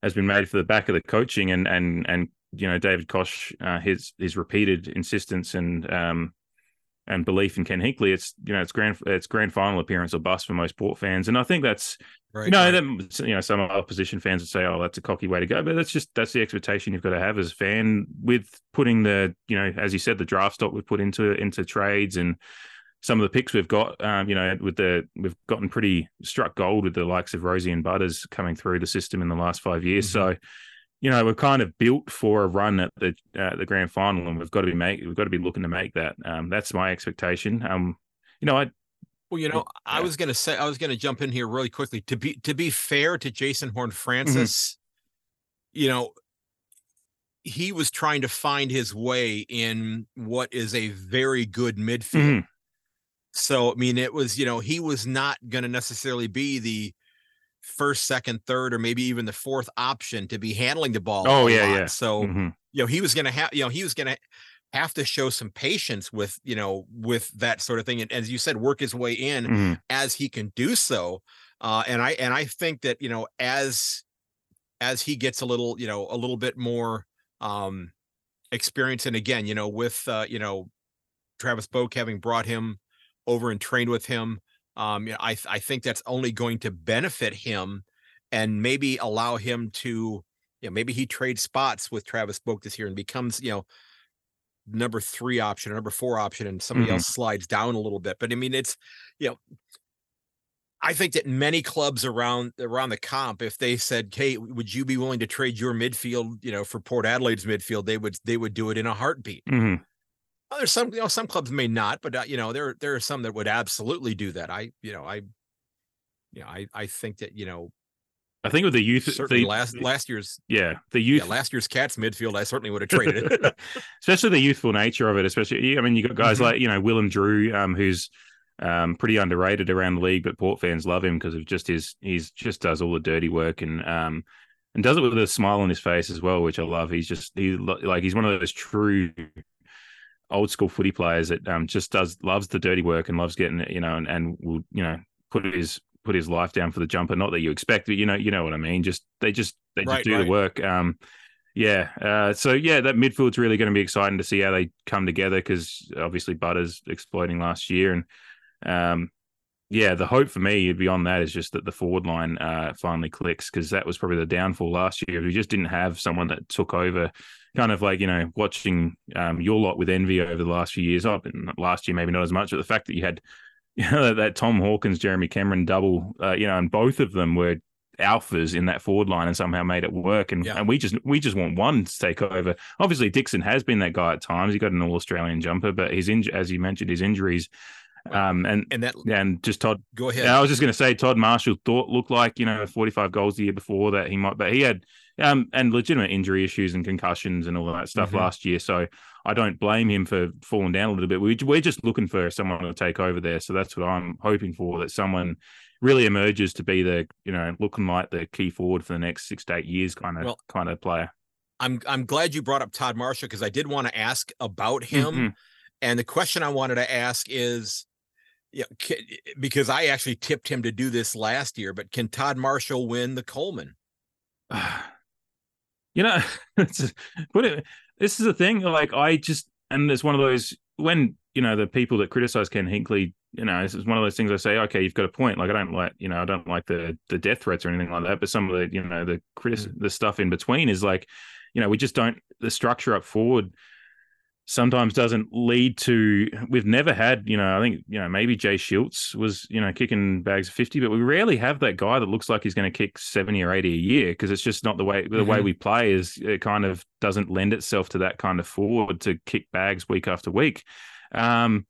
has been made for the back of the coaching and and and you know David Koch uh, his his repeated insistence and um and belief in Ken Hinkley it's you know it's grand it's grand final appearance or bust for most Port fans and I think that's right, you know. Them, you know some opposition fans would say oh that's a cocky way to go but that's just that's the expectation you've got to have as a fan with putting the you know as you said the draft stock we've put into into trades and some of the picks we've got, um, you know, with the we've gotten pretty struck gold with the likes of Rozee and Butters coming through the system in the last five years. Mm-hmm. So, you know, we're kind of built for a run at the uh, the grand final, and we've got to be make we've got to be looking to make that. Um, that's my expectation. Um, you know, I. Well, you know, yeah. I was going to say I was going to jump in here really quickly to be to be fair to Jason Horne-Francis. Mm-hmm. You know, he was trying to find his way in what is a very good midfield. Mm-hmm. So I mean, it was you know he was not going to necessarily be the first, second, third, or maybe even the fourth option to be handling the ball. Oh yeah, lot. yeah. So mm-hmm. you know he was going to have you know he was going to have to show some patience with you know with that sort of thing, and as you said, work his way in mm-hmm. as he can do so. Uh, and I and I think that you know as as he gets a little you know a little bit more um experience, and again you know with uh, you know Travis Boak having brought him over and trained with him. Um, you know, I I think that's only going to benefit him, and maybe allow him to, you know, maybe he trades spots with Travis Boak this year and becomes, you know, number three option, or number four option, and somebody mm-hmm. else slides down a little bit. But I mean, it's, you know, I think that many clubs around around the comp, if they said, "Hey, would you be willing to trade your midfield, you know, for Port Adelaide's midfield?" They would they would do it in a heartbeat. Mm-hmm. Well, there's some, you know, some clubs may not, but uh, you know, there there are some that would absolutely do that. I, you know, I, you know, I I think that you know, I think with the youth, certainly the, last last year's, yeah, the youth, yeah, last year's Cats midfield, I certainly would have traded it, [laughs] especially the youthful nature of it. Especially, I mean, you got guys mm-hmm. like you know Willem Drew, um, who's um, pretty underrated around the league, but Port fans love him because of just his he's just does all the dirty work and um and does it with a smile on his face as well, which I love. He's just he like he's one of those true old school footy players that um, just does loves the dirty work and loves getting it you know and, and will you know put his put his life down for the jumper. Not that you expect, but you know you know what I mean. Just they just they just right, do right. the work. Um, yeah. Uh, so yeah, that midfield's really going to be exciting to see how they come together because obviously Butters exploiting last year and um, yeah, the hope for me beyond that is just that the forward line uh, finally clicks because that was probably the downfall last year. We just didn't have someone that took over, kind of like you know watching um, your lot with envy over the last few years. Up oh, last year, maybe not as much, but the fact that you had [laughs] you know that Tom Hawkins, Jeremy Cameron double, uh, you know, and both of them were alphas in that forward line and somehow made it work. And, Yeah. and we just we just want one to take over. Obviously, Dixon has been that guy at times. He got an All Australian jumper, but his inj- as you mentioned, his injuries. Um, and And that and just Todd go ahead. yeah, I was just going to say Todd Marshall thought looked like you know 45 goals the year before that he might, but he had um and legitimate injury issues and concussions and all that stuff Mhm. last year. So I don't blame him for falling down a little bit. We, we're just looking for someone to take over there. So that's what I'm hoping for. That someone really emerges to be the you know looking like the key forward for the next six to eight years kind of Well, kind of player. I'm I'm glad you brought up Todd Marshall because I did want to ask about him. Mhm. And the question I wanted to ask is, yeah, ca- because I actually tipped him to do this last year, but can Todd Marshall win the Coleman? [sighs] [sighs] [sighs] you know, [laughs] it's, but it, this is the thing. Like, I just, and it's one of those when you know the people that criticize Ken Hinkley, you know, it's one of those things I say, okay, you've got a point. Like, I don't like, you know, I don't like the the death threats or anything like that. But some of the, you know, the critic, mm. the stuff in between is like, you know, we just don't the structure up forward sometimes doesn't lead to we've never had you know i think you know maybe Jay Schulz was you know kicking bags of 50 but we rarely have that guy that looks like he's going to kick 70 or 80 a year because it's just not the way the way Mhm. we play is it kind of doesn't lend itself to that kind of forward to kick bags week after week um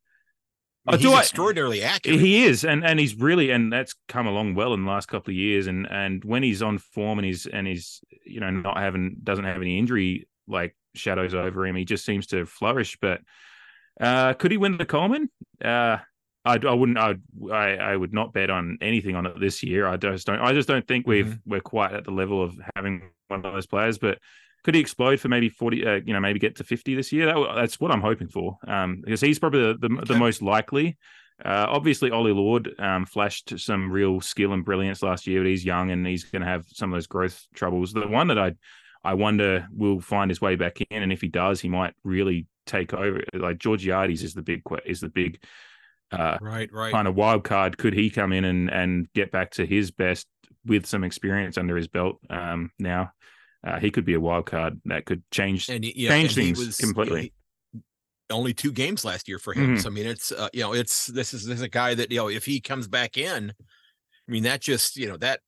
I mean, do he's I- extraordinarily accurate. he is, and and he's really, and that's come along well in the last couple of years. And and when he's on form and he's and he's you know not having doesn't have any injury like shadows over him, he just seems to flourish. But uh, could he win the Coleman? Uh, I, I wouldn't. I, I I would not bet on anything on it this year. I just don't. I just don't think we've Mhm. we're quite at the level of having one of those players. But could he explode for maybe forty? Uh, you know, maybe get to fifty this year. That, that's what I'm hoping for. Um, because he's probably the the, the most likely. Uh, obviously, Ollie Lord um, flashed some real skill and brilliance last year, but he's young and he's going to have some of those growth troubles. The one that I, I wonder will find his way back in, and if he does, he might really take over. Like Georgiades is the big is the big uh, right, right. kind of wild card. Could he come in and and get back to his best with some experience under his belt um, now? Uh, he could be a wild card that could change and he, yeah, change things was, completely. he- only two games last year for him. Mhm. So I mean, it's uh, you know, it's this is this is a guy that you know, if he comes back in, I mean, that just you know that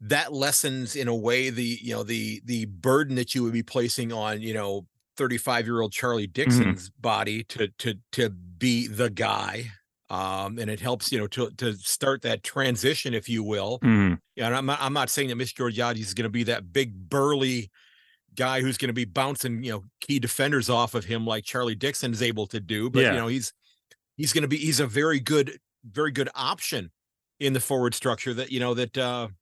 that lessens in a way the you know the the burden that you would be placing on you know 35 year old Charlie Dixon's body to to to be the guy. Um, and it helps, you know, to to start that transition, if you will. Mhm. Yeah, and I'm not, I'm not saying that Mitch Georgiades is going to be that big burly guy who's going to be bouncing, you know, key defenders off of him like Charlie Dixon is able to do. But Yeah. you know, he's he's going to be he's a very good, very good option in the forward structure that you know that uh that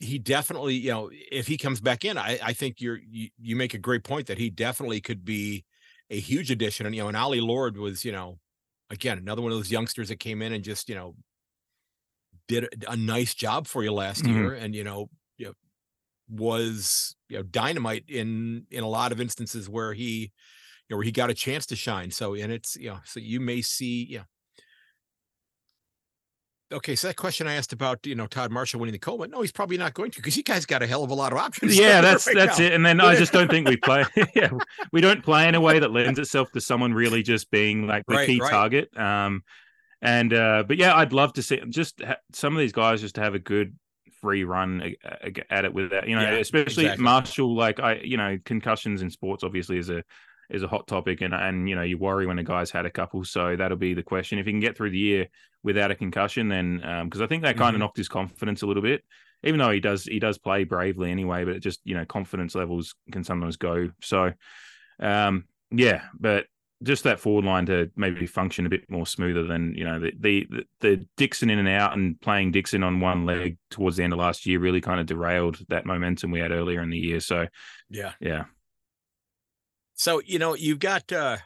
he definitely, you know, if he comes back in, I I think you're you, you make a great point that he definitely could be a huge addition. And you know, and Ollie Lord was, you know, again another one of those youngsters that came in and just you know did a, a nice job for you last Mhm. year, and you know, you know, was you know dynamite in in a lot of instances where he, you know, where he got a chance to shine. So and it's you know, so you may see yeah. Okay, so that question I asked about you know Todd Marshall winning the Coleman, no, he's probably not going to because you guys got a hell of a lot of options. Yeah, [laughs] that's right that's now. it. And then I just don't think we play. [laughs] [laughs] yeah, we don't play in a way that lends itself to someone really just being like the Right, key right. target. Um, and uh, but yeah, I'd love to see just ha- some of these guys just to have a good free run at it with that. You know, Yeah, especially exactly. Marshall. Like I, you know, concussions in sports obviously is a is a hot topic, and and you know you worry when a guy's had a couple. So that'll be the question. If he can get through the year without a concussion, then because I think that kind Mhm. of knocked his confidence a little bit. Even though he does he does play bravely anyway, but it just you know confidence levels can sometimes go. So um, yeah, but just that forward line to maybe function a bit more smoother than you know the the the Dixon in and out and playing Dixon on one leg towards the end of last year really kind of derailed that momentum we had earlier in the year. So yeah. yeah, So you know you've got. uh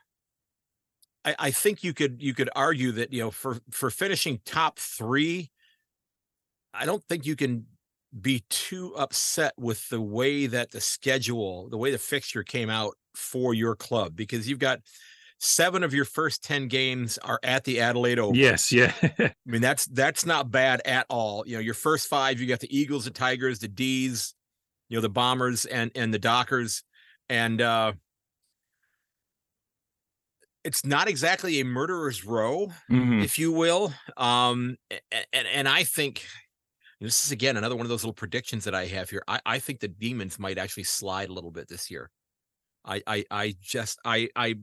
I, I think you could you could argue that you know for for finishing top three, I don't think you can be too upset with the way that the schedule, the way the fixture came out for your club because you've got seven of your first ten games are at the Adelaide Oval. yes, yeah, [laughs] I mean that's that's not bad at all. You know your first five, you got the Eagles, the Tigers, the D's, you know the Bombers and and the Dockers, and uh it's not exactly a murderer's row, Mhm. if you will. Um, and and I think this is again another one of those little predictions that I have here. I, I think the demons might actually slide a little bit this year. I I I just I I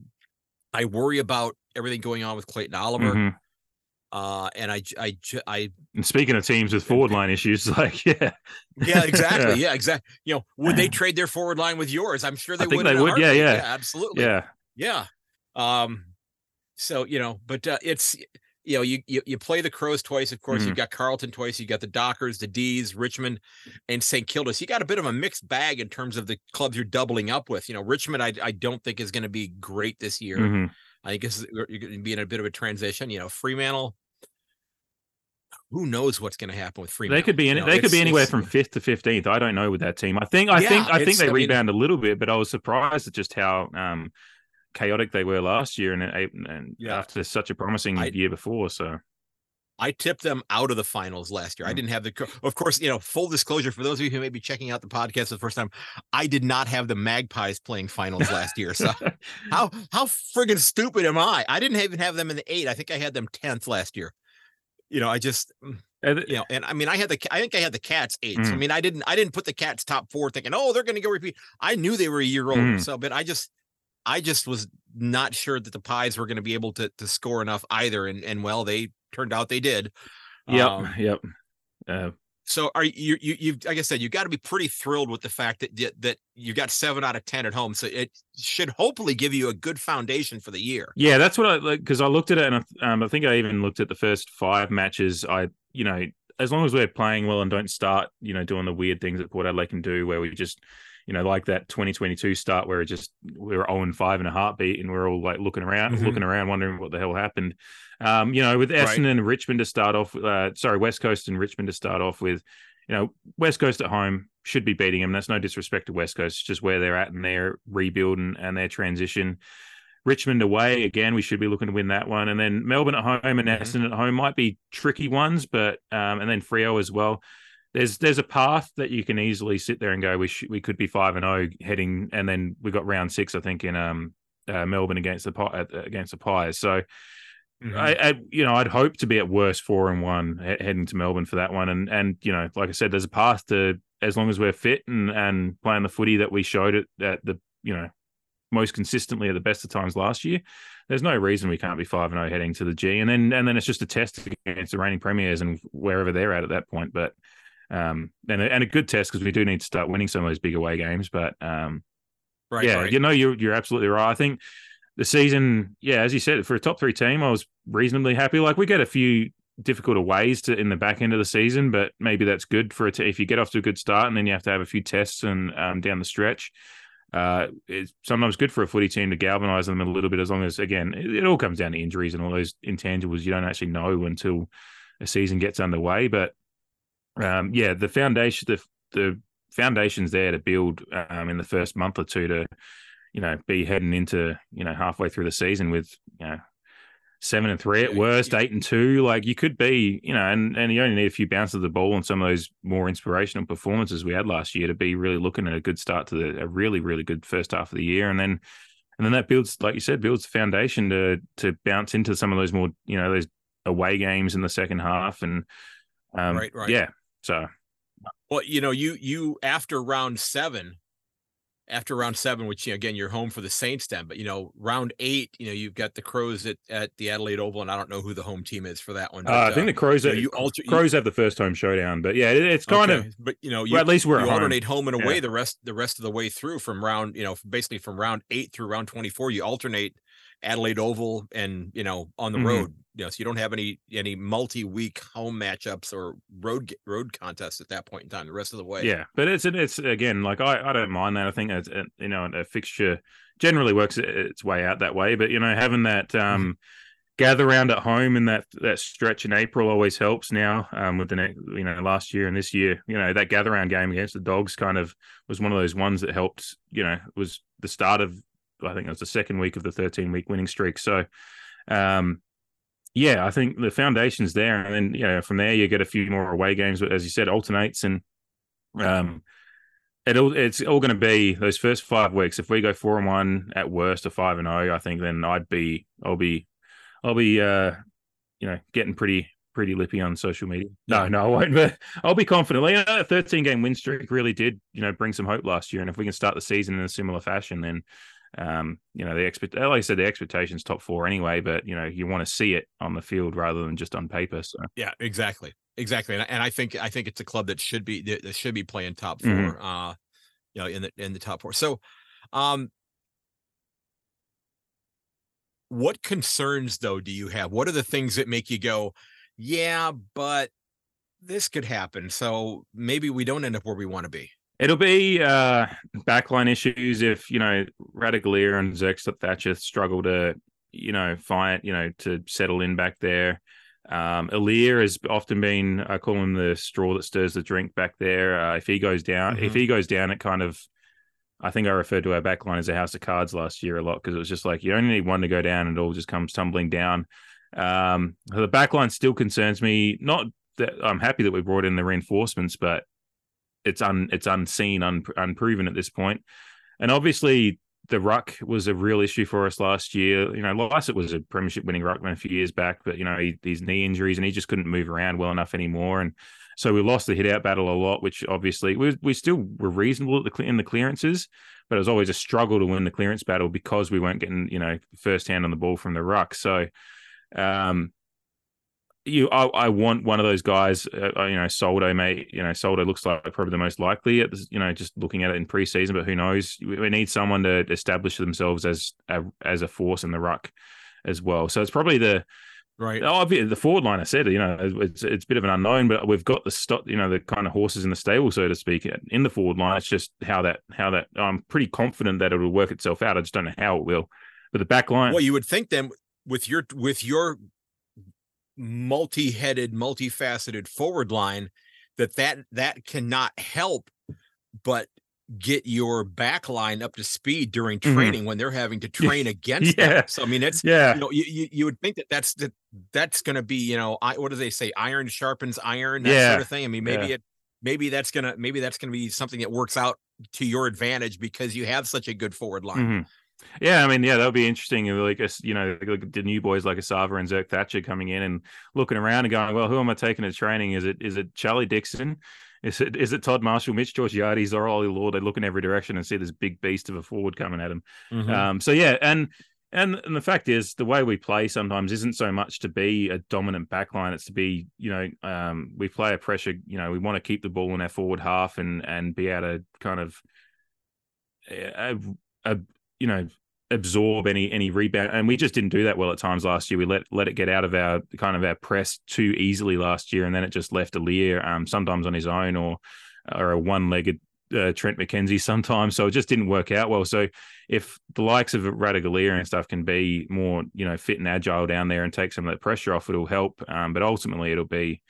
I worry about everything going on with Clayton Oliver. Mhm. Uh, and I I And speaking of teams with forward [laughs] line issues, [laughs] like yeah, yeah exactly [laughs] yeah exactly. You know, would they trade their forward line with yours? I'm sure they think would. they would. Yeah, heartbeat. yeah. absolutely. yeah, Yeah. Um, so you know, but uh, it's you know, you, you you play the Crows twice, of course. Mhm. You've got Carlton twice, you got the Dockers, the D's, Richmond, and St. Kilda. So you got a bit of a mixed bag in terms of the clubs you're doubling up with. You know, Richmond, I I don't think is going to be great this year. Mhm. I think this you're going to be in a bit of a transition. You know, Fremantle. Who knows what's going to happen with Fremantle? they could be You know, they could be anywhere from fifth to fifteenth. I don't know with that team. I think I Yeah, think I think they I mean- rebound a little bit, but I was surprised at just how um, chaotic they were last year, and, and Yeah. after such a promising I- year before. So I tipped them out of the finals last year. I Mm. didn't have the, of course, you know, full disclosure for those of you who may be checking out the podcast for the first time, I did not have the Magpies playing finals last year. So [laughs] how how friggin' stupid am I? I didn't even have them in the eight. I think I had them tenth last year. You know, I just, mm, And you know, and I mean, I had the, I think I had the Cats eight. I Mm. mean, I didn't, I didn't put the Cats top four, thinking, oh, they're going to go repeat. I knew they were a year old. Mm. So, but I just, I just was not sure that the Pies were going to be able to to score enough either. And and well, they turned out they did. yep, Um, yep. Uh, so are you you you like I said, you've got to be pretty thrilled with the fact that that- that you got seven out of ten at home. So it should hopefully give you a good foundation for the year. Yeah, that's what I like because I looked at it and I, um, I think I even looked at the first five matches. I, you know, as long as we're playing well and don't start, you know, doing the weird things that Port Adelaide can do, where we just, you know, like that 2022 start where it just we were 0 and 5 in a heartbeat and we're all like looking around, Mhm. looking around, wondering what the hell happened. Um, you know, with Essendon and Richmond to start off, uh, sorry, West Coast and Richmond to start off with, you know, West Coast at home should be beating them. That's no disrespect to West Coast, it's just where they're at and their rebuild and, and their transition. Richmond away again, we should be looking to win that one, and then Melbourne at home and Mhm. Essendon at home might be tricky ones, but um, and then Freo as well. There's there's a path that you can easily sit there and go, we sh- we could be five and zero heading, and then we got round six, I think, in um uh, Melbourne against the uh, against the Pies. So I, I, you know, I'd hope to be at worst four and one he- heading to Melbourne for that one, and and you know, like I said, there's a path to as long as we're fit and and playing the footy that we showed it at the you know most consistently at the best of times last year. There's no reason we can't be five and zero heading to the G, and then and then it's just a test against the reigning premiers and wherever they're at at that point. But um, and a, and a good test because we do need to start winning some of those big away games. But um, right. yeah, right. you know, you're you're absolutely right. I think the season, yeah, as you said, for a top three team, I was reasonably happy. Like we get a few difficult aways to in the back end of the season, but maybe that's good for it. If you get off to a good start and then you have to have a few tests and um, down the stretch, uh, it's sometimes good for a footy team to galvanise them a little bit. As long as again, it, it all comes down to injuries and all those intangibles you don't actually know until a season gets underway. But um, yeah, the foundation, the the foundations there to build um, in the first month or two to you know, be heading into, you know, halfway through the season with, you know, seven and three at worst, eight and two. Like you could be, you know, and, and you only need a few bounces of the ball and some of those more inspirational performances we had last year to be really looking at a good start to the, a really, really good first half of the year. And then, and then that builds, like you said, builds the foundation to, to bounce into some of those more, you know, those away games in the second half. And, um, Right, right. yeah. So, Well, you know, you you after round seven, after round seven, which you know, again you're home for the Saints then, but you know, round eight, you know, you've got the Crows at, at the Adelaide Oval, and I don't know who the home team is for that one. uh, I think the Crows, you know, you alter- you- Crows have the first home showdown, but yeah, it, it's kind okay, of, but you know, you, at least we're you at home. alternate home and away Yeah. the rest the rest of the way through from round, you know, basically from round eight through round twenty four. You alternate Adelaide Oval and you know on the Mhm. road. You know, so you don't have any any multi week home matchups or road road contests at that point in time. The rest of the way, Yeah, but it's it's again like I, I don't mind that. I think it's it, you know a fixture generally works its way out that way. But you know having that um gather round at home in that that stretch in April always helps. Now um with the next you know last year and this year you know that gather round game against the Dogs kind of was one of those ones that helped. You know was the start of I think it was the second week of the thirteen week winning streak. So. um yeah, I think the foundation's there, and then you know from there you get a few more away games, but as you said, alternates and um, it'll it's all going to be those first five weeks. If we go four and one at worst or five and zero, I think then I'd be I'll be I'll be uh you know getting pretty pretty lippy on social media. No, no, I won't. But I'll be confident. You know, a 13 game win streak really did you know bring some hope last year, and if we can start the season in a similar fashion, then um, you know, the expect like I said, the expectations top four anyway, but you know, you want to see it on the field rather than just on paper. So yeah, exactly, exactly, and, and I think I think it's a club that should be that should be playing top 4 mm-hmm. uh, you know, in the in the top four. So, um, what concerns though do you have? What are the things that make you go, yeah, but this could happen. So maybe we don't end up where we want to be. It'll be uh, backline issues if you know Ratugolea and Zerk Thatcher struggle to you know find you know to settle in back there. Um, Aliir has often been I call him the straw that stirs the drink back there. Uh, if he goes down, mm-hmm. if he goes down, it kind of I think I referred to our backline as a house of cards last year a lot because it was just like you only need one to go down and it all just comes tumbling down. Um, the backline still concerns me. Not that I'm happy that we brought in the reinforcements, but it's un it's unseen, un, unproven at this point. And obviously, the ruck was a real issue for us last year. You know, Lycett was a premiership winning ruckman a few years back, but you know, he, these knee injuries and he just couldn't move around well enough anymore. And so we lost the hit out battle a lot, which obviously we, we still were reasonable the, in the clearances, but it was always a struggle to win the clearance battle because we weren't getting, you know, first hand on the ball from the ruck. So, um, you I, I, want one of those guys uh, uh, you know Soldo mate. you know Soldo looks like probably the most likely at this, you know just looking at it in preseason but who knows? We need someone to establish themselves as a, as a force in the ruck as well. So it's probably the right. oh the forward line I said you know it's it's a bit of an unknown but we've got the stock you know the kind of horses in the stable so to speak in the forward line. It's just how that how that I'm pretty confident that it'll work itself out. I just don't know how it will. But the back line well you would think then with your with your multi-headed, multifaceted forward line that that that cannot help but get your back line up to speed during mm-hmm. training mm-hmm. when they're having to train [laughs] against yeah. them. So I mean, it's yeah. You know, you, you, you would think that that's that that's going to be you know I, what do they say? Iron sharpens iron, that yeah. sort of thing. I mean, maybe yeah. it maybe that's gonna maybe that's gonna be something that works out to your advantage because you have such a good forward line. Mm-hmm. Yeah, I mean, yeah, that would be interesting. Like, you know, the new boys like Esava and Zerk Thatcher coming in and looking around and going, well, who am I taking to training? Is it is it Charlie Dixon? Is it is it Todd Marshall, Mitch Georgiades, or Ollie Lord? They look in every direction and see this big beast of a forward coming at them. Mm-hmm. Um, so yeah, and and and the fact is, the way we play sometimes isn't so much to be a dominant backline; it's to be, you know, um, we play a pressure. You know, we want to keep the ball in our forward half and and be able to kind of a, a you know absorb any any rebound. And we just didn't do that well at times last year. We let let it get out of our kind of our press too easily last year and then it just left Aliir um sometimes on his own or or a one-legged uh, Trent McKenzie sometimes. So it just didn't work out well. So if the likes of Ratugolea and stuff can be more you know fit and agile down there and take some of that pressure off it'll help. Um but ultimately it'll be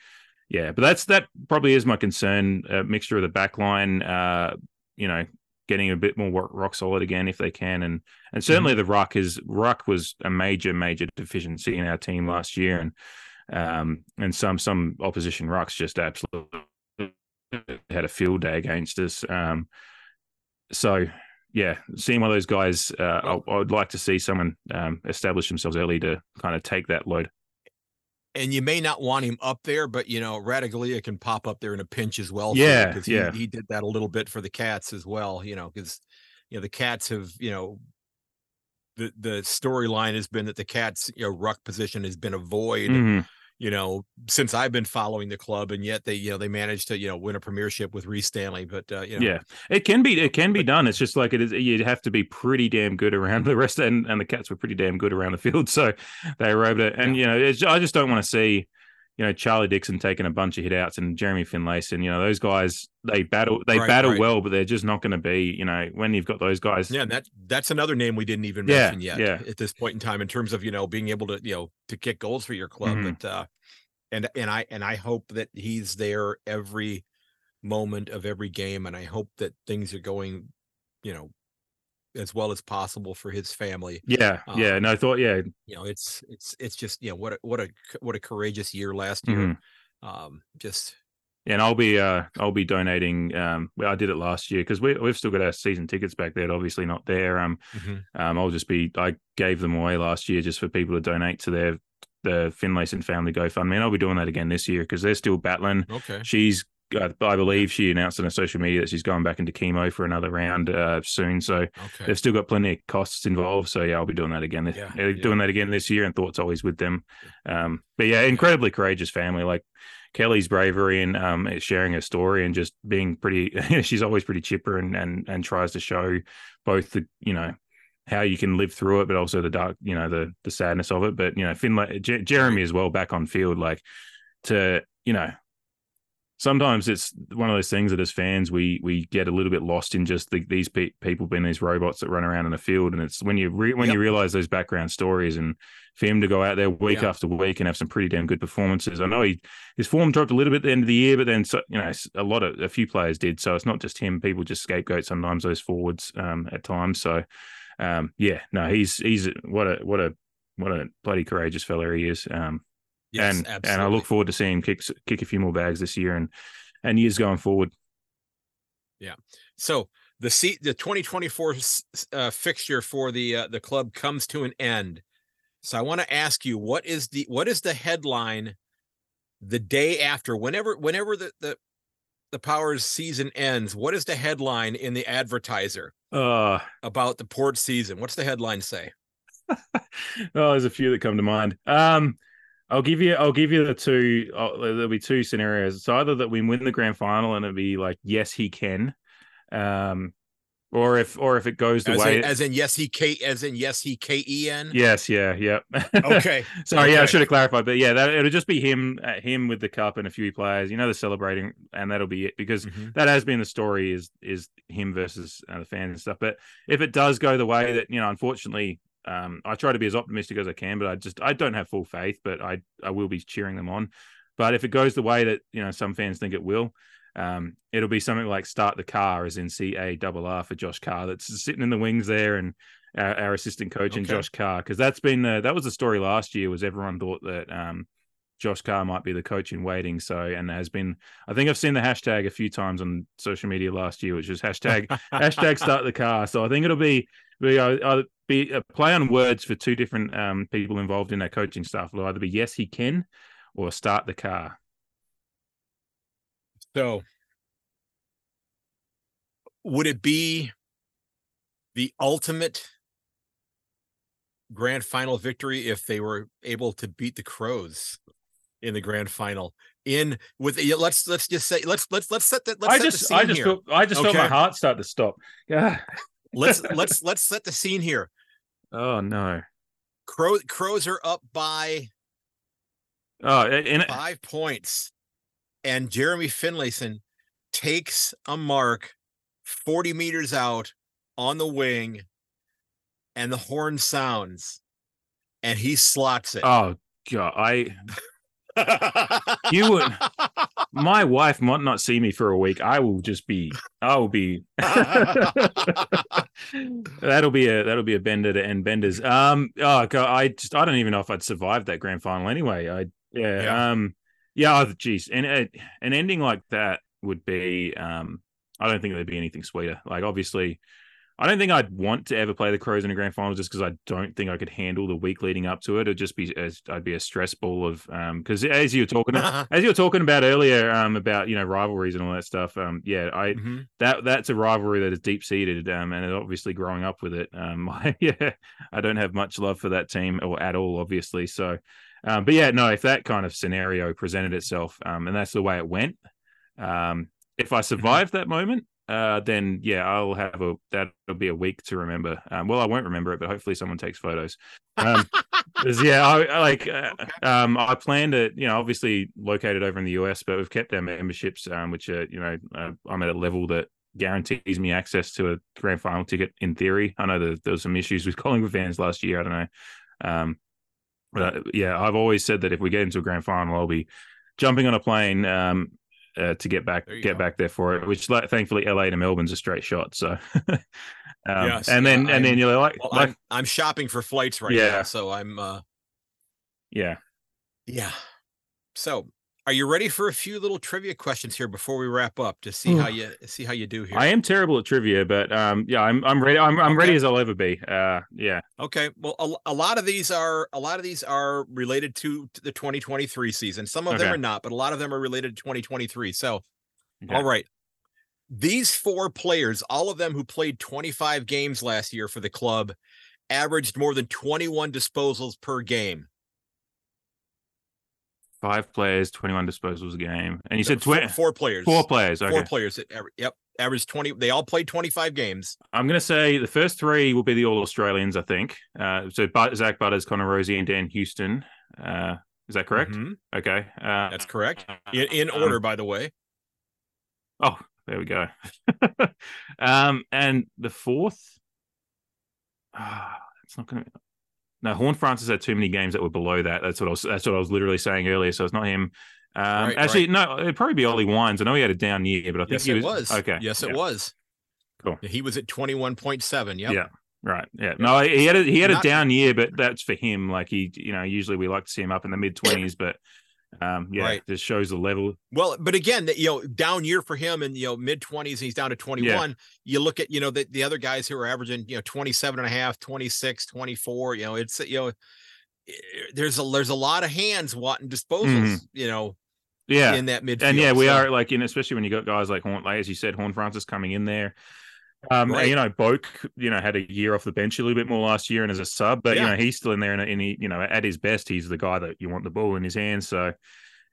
yeah. But that's that probably is my concern a mixture of the back line uh you know getting a bit more rock solid again if they can. And and certainly mm-hmm. the ruck is ruck was a major major deficiency in our team last year, and um and some some opposition rucks just absolutely had a field day against us. Um, so yeah, seeing one of those guys, uh, I, would like to see someone um, establish themselves early to kind of take that load and you may not want him up there, but you know, Ratugolea can pop up there in a pinch as well. Yeah, because yeah. He, he, did that a little bit for the Cats as well. You know, because you know the Cats have you know the the storyline has been that the Cats you know ruck position has been a void. Mm-hmm you know, since I've been following the club, and yet they, you know, they managed to, you know, win a premiership with Rhys Stanley. But uh, you know, yeah, it can be, it can be done. It's just like it is. You'd have to be pretty damn good around the rest, and and the Cats were pretty damn good around the field, [laughs] so they were able to. And yeah. you know, I just don't want to see you know Charlie Dixon taking a bunch of hit outs and Jeremy Finlayson. You know those guys they battle they right, battle right. well, but they're just not going to be. You know when you've got those guys. Yeah, that that's another name we didn't even yeah, mention yet. Yeah. at this point in time in terms of you know being able to you know to kick goals for your club. Mm-hmm. But uh, and and I and I hope that he's there every moment of every game, and I hope that things are going, you know, as well as possible for his family. Yeah, um, yeah. And I thought, yeah, you know, it's it's it's just you know what a what a what a courageous year last year. Mm-hmm. Um, just and I'll be uh I'll be donating. Um, well, I did it last year because we we've still got our season tickets back there. Obviously not there. Um, mm-hmm. um, I'll just be. I gave them away last year just for people to donate to their the Finlayson family GoFundMe. And I'll be doing that again this year because they're still battling. Okay. She's I believe she announced on her social media that she's going back into chemo for another round uh, soon. So okay. they've still got plenty of costs involved. So yeah, I'll be doing that again. Yeah, yeah. doing that again this year, and thoughts always with them. Um, but yeah, incredibly courageous family. Like Kelly's bravery and um, sharing her story and just being pretty. [laughs] she's always pretty chipper and and and tries to show both the you know how you can live through it, but also the dark, you know, the the sadness of it. But you know, Finlay, J- Jeremy as well back on field, like to you know sometimes it's one of those things that as fans we we get a little bit lost in just the, these pe- people being these robots that run around in the field. And it's when you re- when yep. you realize those background stories and for him to go out there week yeah. after week and have some pretty damn good performances. I know he his form dropped a little bit at the end of the year but then so, you know a lot of a few players did. So it's not just him. People just scapegoat sometimes those forwards um, at times. So um, yeah no he's he's what a what a what a bloody courageous fella he is. Um, Yes, and absolutely. and I look forward to seeing him kick kick a few more bags this year and and years going forward. Yeah. So the seat the 2024 uh, fixture for the uh, the club comes to an end. So I want to ask you what is the what is the headline the day after whenever whenever the the the powers season ends what is the headline in the advertiser uh about the port season what's the headline say [laughs] oh there's a few that come to mind um I'll give you. I'll give you the two. Uh, there'll be two scenarios. It's either that we win the grand final and it'll be like, yes, he can, um, or if or if it goes the as way in, as in yes he k as in yes he k e n. Yes, yeah, yep. [laughs] Okay. Sorry, okay. yeah, I should have clarified, but yeah, that it'll just be him, uh, him with the cup and a few players. You know, the celebrating, and that'll be it because mm-hmm. that has been the story is is him versus uh, the fans and stuff. But if it does go the way that you know, unfortunately, um, I try to be as optimistic as I can, but I just I don't have full faith, but I I will be cheering them on. But if it goes the way that you know some fans think it will, um, it'll be something like start the car, as in C A double R for Josh Carr, that's sitting in the wings there, and our, our assistant coach okay. and Josh Carr, because that's been the, that was the story last year. Was everyone thought that um, Josh Carr might be the coach in waiting. So, and has been, I think I've seen the hashtag a few times on social media last year, which is hashtag, [laughs] hashtag start the car. So I think it'll be, be, uh, be a play on words for two different um, people involved in that coaching staff. It'll either be yes, he can or start the car. So would it be the ultimate grand final victory if they were able to beat the crows in the grand final in with let's let's just say let's let's let's set that let's I just I just felt I just okay. felt my heart start to stop. Yeah. Let's [laughs] let's let's set the scene here. Oh no. Crow crows are up by oh in five points. And Jeremy Finlayson takes a mark 40 meters out on the wing and the horn sounds and he slots it. Oh god, I [laughs] you would my wife might not see me for a week. I will just be i will be [laughs] that'll be a that'll be a bender to end benders. Um oh god i just i don't even know if i'd survive that grand final anyway. I yeah, yeah. um yeah oh, geez. And uh, an ending like that would be um i don't think there'd be anything sweeter. Like obviously I don't think I'd want to ever play the Crows in a grand final just because I don't think I could handle the week leading up to it. It'd just be as I'd be a stress ball of um because as you were talking [laughs] as you were talking about earlier um about you know rivalries and all that stuff um yeah I mm-hmm. that that's a rivalry that is deep seated um and obviously growing up with it um [laughs] I, yeah I don't have much love for that team or at all obviously so um but yeah no if that kind of scenario presented itself um and that's the way it went um if I mm-hmm. survived that moment uh, then yeah, I'll have a that'll be a week to remember. Um, well, I won't remember it, but hopefully someone takes photos. Um, [laughs] yeah, I, I like uh, um, I plan to you know obviously located over in the US, but we've kept our memberships, um, which are you know uh, I'm at a level that guarantees me access to a grand final ticket in theory. I know that there was some issues with [laughs] Collingwood fans last year. I don't know. Um, but yeah, I've always said that if we get into a grand final, I'll be jumping on a plane um, uh, to get back get go. back there for it. Which thankfully LA to Melbourne's a straight shot. So. [laughs] um, yes, and then and then you're like, well, like I'm, I'm, shopping for flights right yeah. now, so I'm uh yeah yeah. So Are you ready for a few little trivia questions here before we wrap up to see how you see how you do here? I am terrible at trivia, but um, yeah, I'm I'm ready. I'm I'm ready as I'll ever be. Uh, yeah. Okay. Well, a, a lot of these are a lot of these are related to, to the 2023 season. Some of Okay. them are not, but a lot of them are related to 2023. So, Okay. all right. These four players, all of them who played 25 games last year for the club, averaged more than 21 disposals per game. Five players, 21 disposals a game, and you said four, twenty four players. four players. Okay. Four players. Yep. Averaged 20. They all played 25 games. I'm going to say the first three will be the All Australians. I think. Uh, so but, Zak Butters, Connor Rozee, and Dan Houston. Uh, is that correct? Mhm. Okay. Uh, That's correct. In, in um, order, by the way. Oh, there we go. [laughs] um, and the fourth, ah, it's not going to. No, Horne-Francis had too many games that were below that. That's what I was. That's what I was literally saying earlier. So it's not him. Um, Right, actually, no, it'd probably be Ollie Wines. I know he had a down year, but I think Yes, he it was, was. okay. Yes, it yeah, was. Cool. He was at 21.7. Yeah. Yeah. Right. Yeah. No, he had a he had a down year, but that's for him. Like he, you know, usually we like to see him up in the mid twenties, but um, yeah, Right. just shows the level. Well, but again, that you know, down year for him and you know, mid 20s, and he's down to 21. You look at, you know, the, the other guys who are averaging, you know, 27 and a half, 26, 24, you know, it's you know, eh, there's a there's a lot of hands wanting disposals, you know, Yeah. in that midfield. and yeah, we So, are like, you know, especially when you got guys like Horne, like as you said, Horne-Francis coming in there. Um, and, you know, Boak, you know, had a year off the bench a little bit more last year and as a sub, but Yeah. you know, he's still in there and, and he, you know, at his best, he's the guy that you want the ball in his hands. So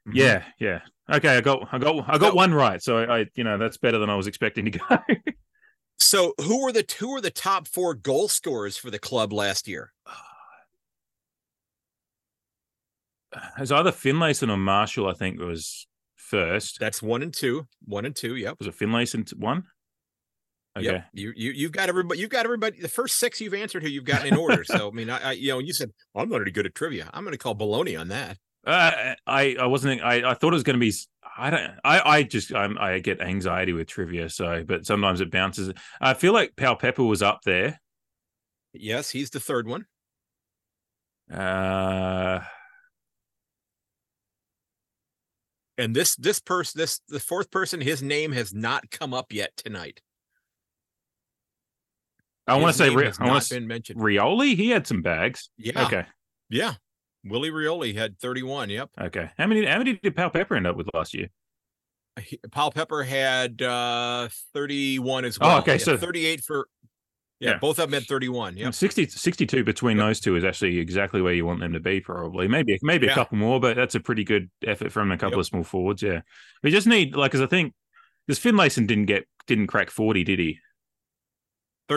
mhm. yeah, yeah. Okay, I got, I got, I got Now- one right. So I, you know, that's better than I was expecting to go. [laughs] So who were the two were the top four goal scorers for the club last year? [sighs] It's either Finlayson or Marshall. I think was first. That's one and two. One and two. Yep. Was it Finlayson one? Okay. Yep. You you you've got everybody. You've got everybody. The first six you've answered who you've gotten in order. so I mean, I, I you know, you said I'm not any good at trivia. I'm going to call baloney on that. Uh, I I wasn't. I I thought it was going to be. I don't. I I just I'm, I get anxiety with trivia. So, but sometimes it bounces. I feel like Pal Pepper was up there. Yes, he's the third one. Uh, And this this person, this the fourth person, his name has not come up yet tonight. I want to say. I want to been mentioned. Rioli. He had some bags. Yeah. Okay. Yeah. Willie Rioli had 31. Yep. Okay. How many? How many did Pal Pepper end up with last year? He- Paul Pepper had uh 31 as Oh, well. okay, Yeah, so- 38 for yeah, Yeah. both of them had 31. Yeah. 60, 62 between Yep. those two is actually exactly where you want them to be, probably. Maybe maybe Yeah. a couple more, but that's a pretty good effort from a couple Yep. of small forwards. Yeah, we just need like because I think because Finlayson didn't get didn't crack forty, did he?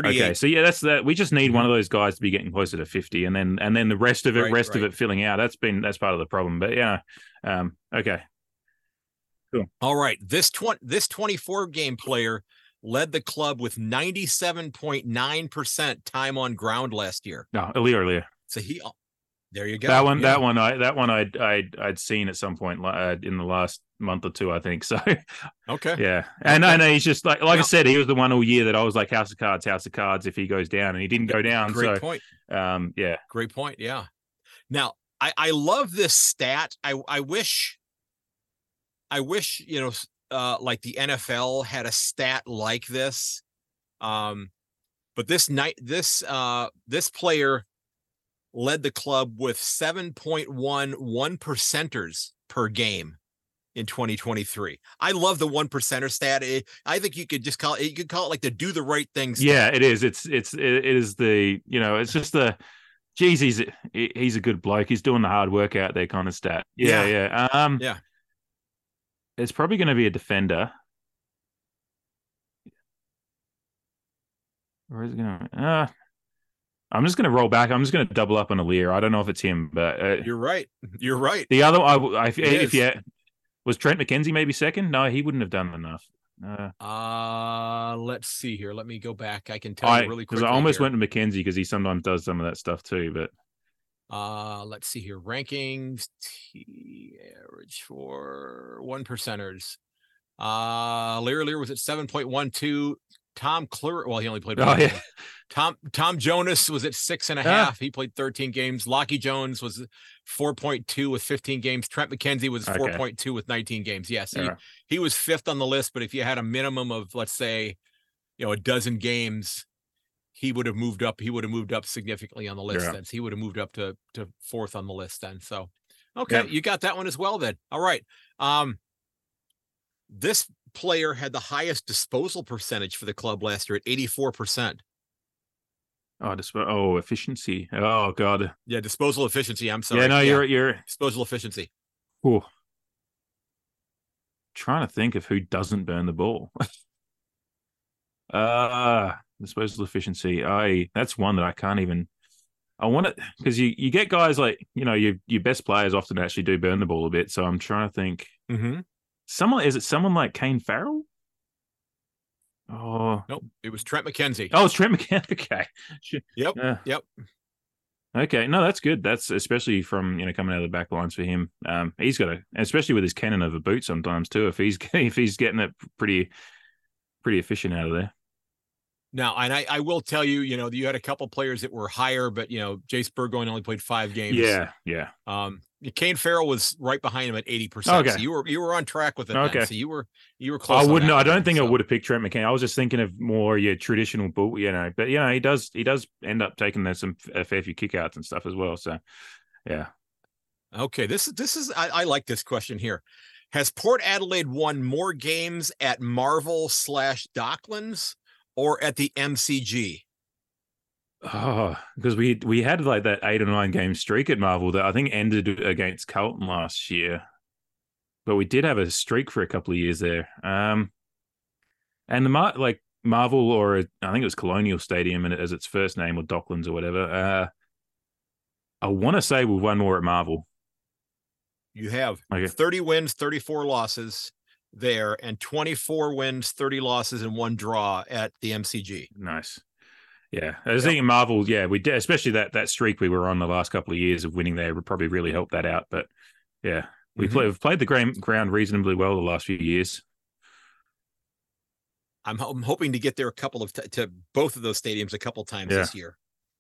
38. Okay, so yeah, that's that. We just need one of those guys to be getting closer to fifty, and then and then the rest of it. Right, rest of it filling out. That's been that's part of the problem. But yeah, um, okay, cool. All right. This 20 this 24 game player led the club with 97.9% time on ground last year. no, Aliir, Aliir. So he there you go. That one, Yeah. that one, I that one, I'd I'd I'd seen at some point uh, in the last month or two, I think. [laughs] So Okay. Yeah, and I know he's just like like I said, he was the one all year that I was like House of Cards, House of Cards. If he goes down, and he didn't go down, Great so point. um, yeah, Great point. Yeah. Now, I I love this stat. I I wish I wish, you know, uh like the NFL had a stat like this. Um but this night this uh this player led the club with 7.1 one percenters per game in 2023. I love the one percenter stat. It- I think you could just call it you could call it like the do the right things. yeah, it is. It's it's it is the you know it's just the. Geez, he's he- he's a good bloke. He's doing the hard work out there, kind of stat. Yeah, yeah. Um, Yeah. It's probably going to be a defender. Where is is it going to? Uh, I'm just going to roll back. I'm just going to double up on Aliir. I don't know if it's him, but uh, You're right. You're right. The other, I, I if, It if is. you was Trent McKenzie maybe second? No, he wouldn't have done enough. Uh, Uh let's see here. Let me go back. I can tell I you really because quickly. I almost here. went to McKenzie because he sometimes does some of that stuff too. But Uh let's see here. Rankings T average for one percenters. Uh Aliir Aliir was at 7.12. Tom Clurey. Well, he only played. Oh, yeah. Tom Tom Jonas was at six and a half. He played 13 games. Lachie Jones was 4.2 with 15 games. Trent McKenzie was Okay. 4.2 with 19 games. Yes, he, Yeah. he was fifth on the list. But if you had a minimum of, let's say, you know, a dozen games, he would have moved up. He would have moved up significantly on the list. Yeah. Then so he would have moved up to to fourth on the list. Then so, okay, Yeah. you got that one as well. Then all right. Um, this player had the highest disposal percentage for the club last year at 84%. Oh, disp- oh, efficiency. Oh God. Yeah, disposal efficiency. I'm sorry. yeah, no, you're you're disposal efficiency. Ooh. Trying to think of who doesn't burn the ball. [laughs] uh disposal efficiency. I that's one that I can't even I want it because you you get guys like you know your your best players often actually do burn the ball a bit. So I'm trying to think. Mm-hmm. Someone is it someone like Kane Farrell? Oh, Nope, it was Trent McKenzie. oh, it's Trent McKenzie. [laughs] Okay, Yep, Yeah. yep. Okay, no, that's good. That's especially from you know coming out of the back lines for him. Um, he's got a, especially with his cannon of a boot sometimes too. If he's [laughs] if he's getting it pretty, pretty efficient out of there. Now, and I, I will tell you, you know, you had a couple players that were higher, but you know, Jase Burgoyne only played five games. Yeah, yeah. Um, Kane Farrell was right behind him at 80%. So Okay. you were you were on track with it. then. Okay. So you were you were close. I wouldn't. I don't think I would have picked Trent McKenna. I was just thinking of more your traditional bull, you know. But you know, he does he does end up taking there some a fair few kickouts and stuff as well. So, yeah. Okay, this is this is I, I like this question here. Has Port Adelaide won more games at Marvel slash Docklands or at the MCG? Oh, because we we had like that eight or nine game streak at Marvel that I think ended against Carlton last year, but we did have a streak for a couple of years there. Um, and the Mar- like Marvel or I think it was Colonial Stadium and as its first name or Docklands or whatever. Uh, I want to say we've won more at Marvel. You have Okay. 30 wins, 34 losses there, and 24 wins, 30 losses, and one draw at the MCG. Nice. Yeah, I was Yep. thinking Marvel. Yeah, we did, especially that that streak we were on the last couple of years of winning there would probably really help that out. But yeah, we mm-hmm. play, we've played the ground ground reasonably well the last few years. I'm, I'm hoping to get there a couple of t- to both of those stadiums a couple times Yeah. this year.